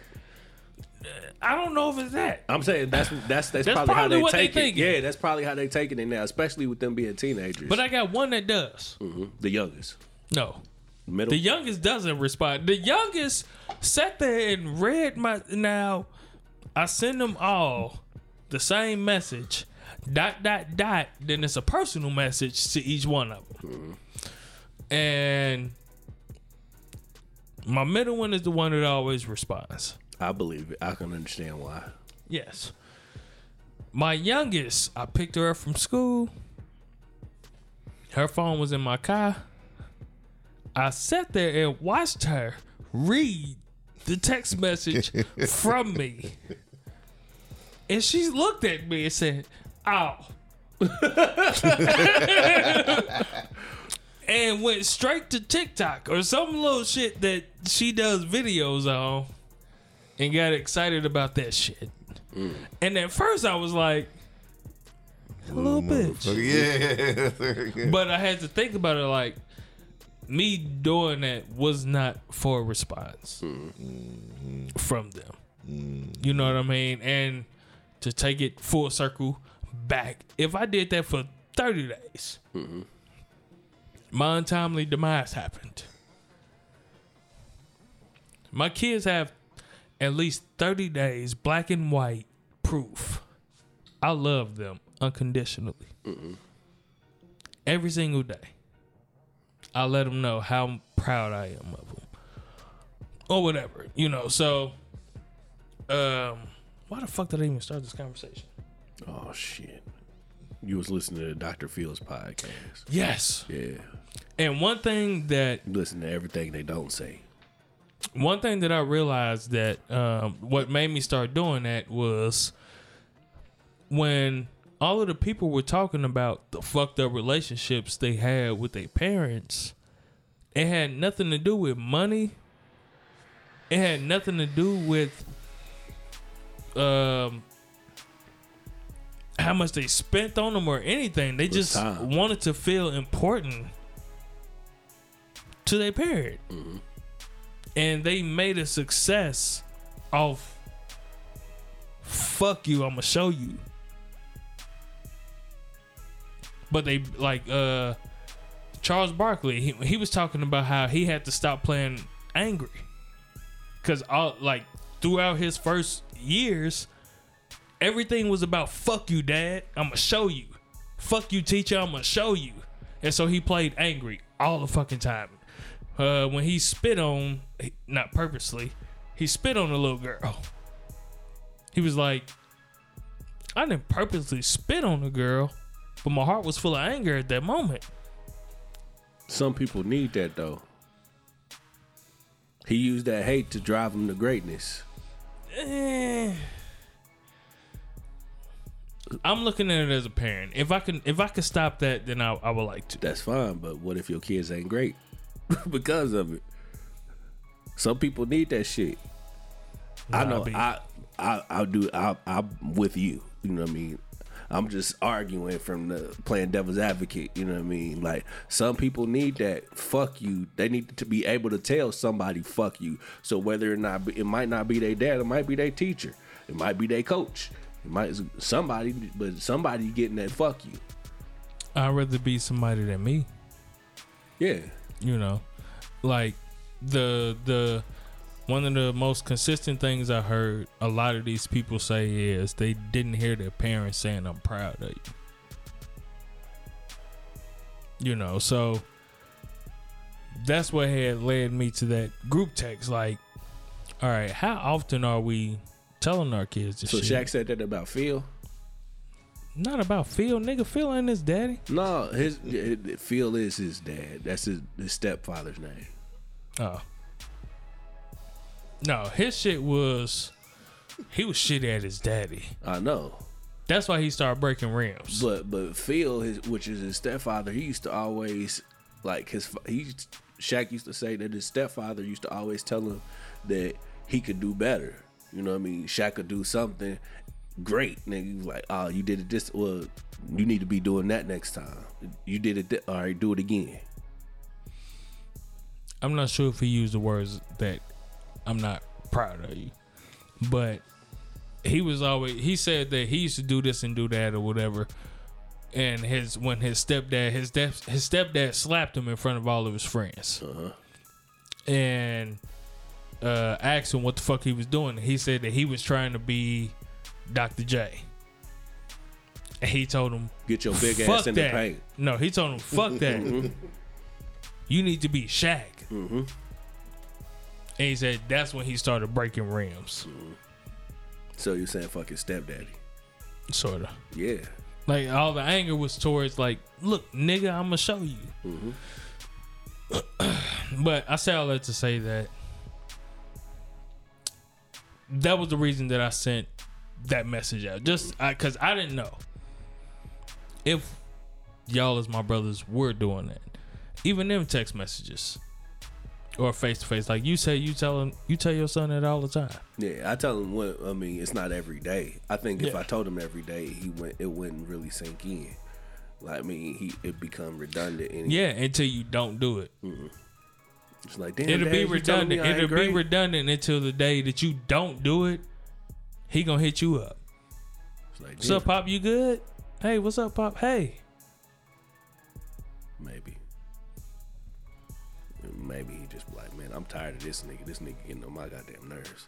I don't know if it's that. I'm saying that's that's that's, That's probably, how they what they take it. Yeah, that's probably how they taking it now, especially with them being teenagers. But I got one that does. Mhm. the youngest, No. middle. The youngest doesn't respond. The youngest sat there and read my now. I send them all the same message, dot dot dot. Then it's a personal message to each one of them, and my middle one is the one that always responds. I believe it. I can understand why. Yes. My youngest, I picked her up from school. Her phone was in my car. I sat there and watched her read the text message from me. And she looked at me and said, Ow. and went straight to TikTok or some little shit that she does videos on and got excited about that shit. Mm. And at first I was like, little bitch. Yeah. But I had to think about it like me doing that was not for a response hmm. from them. You know what I mean? And to take it full circle back, if I did that for 30 days, my untimely demise happened. My kids have at least 30 days, black and white proof. I love them unconditionally. Every single day. I let them know how proud I am of them. Or whatever, you know. So, um, why the fuck did I even start this conversation? Oh shit. You was listening to Dr. Phil's podcast. Yes. Yeah. And one thing that listen to everything they don't say. one thing that I realized that um, what made me start doing that was when all of the people were talking about the fucked up relationships they had with their parents. It had nothing to do with money. It had nothing to do with um, how much they spent on them or anything. They just time. wanted to feel important to their parent and they made a success off fuck you i'm gonna show you but they like uh charles barkley he, he was talking about how he had to stop playing angry because all like throughout his first years everything was about fuck you dad i'm gonna show you fuck you teacher i'm gonna show you and so he played angry all the fucking time uh, when he spit on, not purposely, he spit on a little girl. He was like, I didn't purposely spit on a girl, but my heart was full of anger at that moment. Some people need that though. He used that hate to drive him to greatness. Eh. I'm looking at it as a parent. If I can, if I could stop that, then I, I would like to. That's fine, but what if your kids ain't great because of it? Some people need that shit. I know. I I I do. I I'm with you. You know what I mean? I'm just arguing from the playing devil's advocate. You know what I mean? Like some people need that. Fuck you. They need to be able to tell somebody fuck you. So whether or not it might not be their dad, it might be their teacher, it might be their coach, it might somebody, but somebody getting that fuck you. I'd rather be somebody than me. Yeah. you know like the the one of the most consistent things i heard a lot of these people say is they didn't hear their parents saying i'm proud of you you know so that's what had led me to that group text like all right how often are we telling our kids this So shit? Shaq said that about Phil. not about phil nigga phil ain't his daddy No, his Phil is his dad. That's his, his stepfather's name. Oh. No, his shit was he was shitty at his daddy. I know, That's why he started breaking rims. but but Phil, his, which is his stepfather, he used to always like his he Shaq used to say that his stepfather used to always tell him that he could do better. You know what I mean? Shaq could do something great. And he was like, "Oh, you did it this. Well, you need to be doing that next time. You did it. Th- all right, do it again." I'm not sure if he used the words that I'm not proud of you. But he was always he said that he used to do this and do that or whatever. And his when his stepdad his dad his stepdad slapped him in front of all of his friends. And uh, asked him what the fuck he was doing. He said that he was trying to be Dr. J. And he told him, Get your big ass in that. the paint. No, he told him, fuck that. you need to be Shaq. Mm-hmm. And he said that's when he started breaking rims. So you're saying fuck his stepdaddy? Sort of. Yeah. Like all the anger was towards like, look, nigga, I'm gonna show you. Mm-hmm. but I say all that to say that that was the reason that I sent that message out. Just because I, didn't know if y'all as my brothers were doing that. Even them text messages or face to face, like you say, you tell him, you tell your son that all the time. Yeah, I tell him what I mean. It's not every day. I think if Yeah. I told him every day, he went. It wouldn't really sink in. Like I mean, he it become redundant. And Yeah, until you don't do it. Mm-hmm. it's like damn. It'll Dad, be you telling me redundant. It'll be great? redundant until the day that you don't do it. He gonna hit you up. It's like, What's up, Pop? You good? Hey, what's up, Pop? Hey. Maybe. Maybe I'm tired of this nigga. This nigga getting on my goddamn nerves.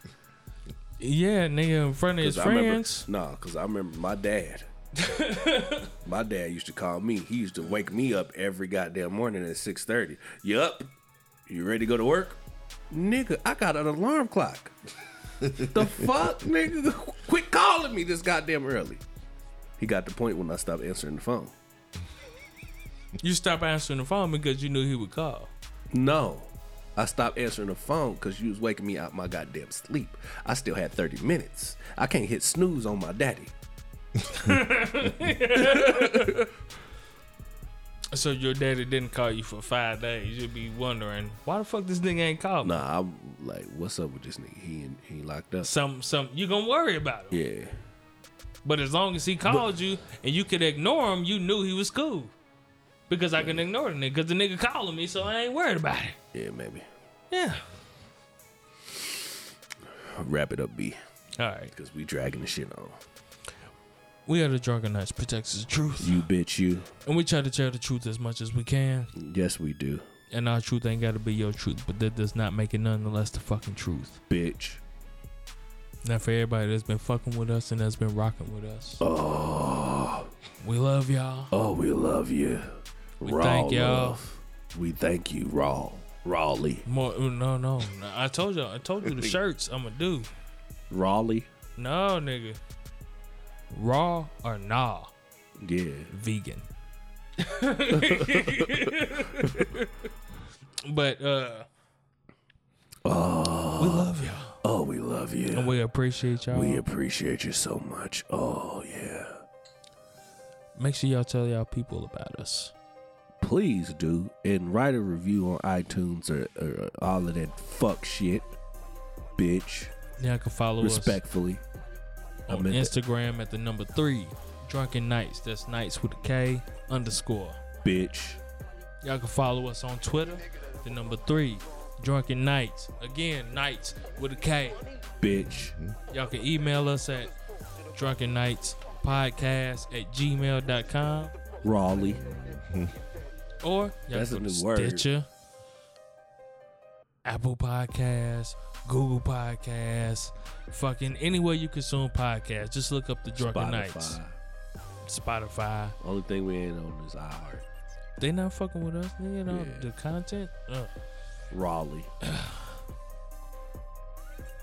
Yeah, nigga, in front of his friends. nah, because I remember my dad. my dad used to call me. He used to wake me up every goddamn morning at six thirty. You up? You ready to go to work? Nigga, I got an alarm clock. the fuck, nigga? Quit calling me this goddamn early. He got the point when I stopped answering the phone. You stopped answering the phone because you knew he would call. No. I stopped answering the phone because you was waking me out my goddamn sleep. I still had 30 minutes. I can't hit snooze on my daddy. So your daddy didn't call you for five days. You'd be wondering why the fuck this nigga ain't called me. Nah, I'm like, what's up with this nigga? He in- he locked up. Some some you gonna worry about him. Yeah. But as long as he called you and you could ignore him, you knew he was cool. Because I can ignore the nigga because the nigga calling me, so I ain't worried about it. Yeah, maybe. Yeah. Wrap it up, B. All right. Because we dragging the shit on. We are the Drunken Knights protects the truth. You bitch, you. And we try to tell the truth as much as we can. Yes, we do. And our truth ain't got to be your truth, but that does not make it nonetheless the fucking truth. Bitch. Now, for everybody that's been fucking with us and that's been rocking with us, Oh, we love y'all. oh, we love you. We thank y'all. love. We thank you, Raw. Rawley. More, no, no, no. I told you, I told you the shirts I'm gonna do. Rawley? No, nigga. Raw or nah, Yeah. vegan. but uh, Oh, we love y'all oh, we love you. and we appreciate y'all. We appreciate you so much. Oh, yeah. Make sure y'all tell y'all people about us. Please do. And write a review on iTunes or, or all of that fuck shit. Bitch. Yeah, I can follow us Respectfully. On meant that. Instagram at the number three, Drunken Knights. That's Nights with a K underscore. Bitch. Y'all can follow us on Twitter, the number three, Drunken Knights. Again, Nights with a K. Bitch. Y'all can email us at Drunken Knights Podcast at gmail.com Raleigh. or That's a new word. Stitcher, Apple Podcasts, Google Podcasts, fucking anywhere you consume podcasts. Just look up the Drunken Knights. Spotify. Spotify. Only thing we ain't on is iHeart. They not fucking with us, nigga. No, Yeah. the content. Uh, Raleigh.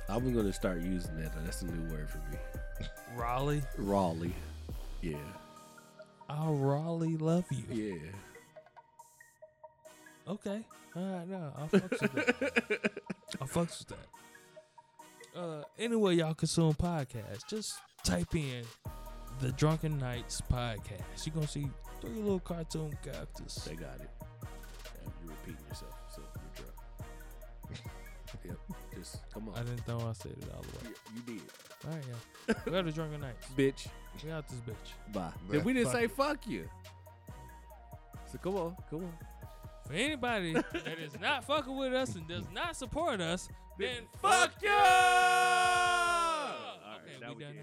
I'm gonna start using that. That's a new word for me. Raleigh. Raleigh. Yeah. I'll Raleigh love you. Yeah. Okay. All right, no, I'll fucks with that. I'll fucks with that. Uh, anyway, y'all consume podcasts. Just type in the Drunken Knights podcast. You're gonna see three little cartoon characters. They got it. Yeah, You're repeating yourself, so you're drunk. yep. Just come on. I didn't know I said it all the way. You, you did. All right, yeah. We got the Drunken Knights. Bitch. We out this bitch. Bye. Bye. We didn't Fuck say it. fuck you. So come on, come on. For anybody that is not fucking with us and does not support us, then Fuck you! All right, Okay, we done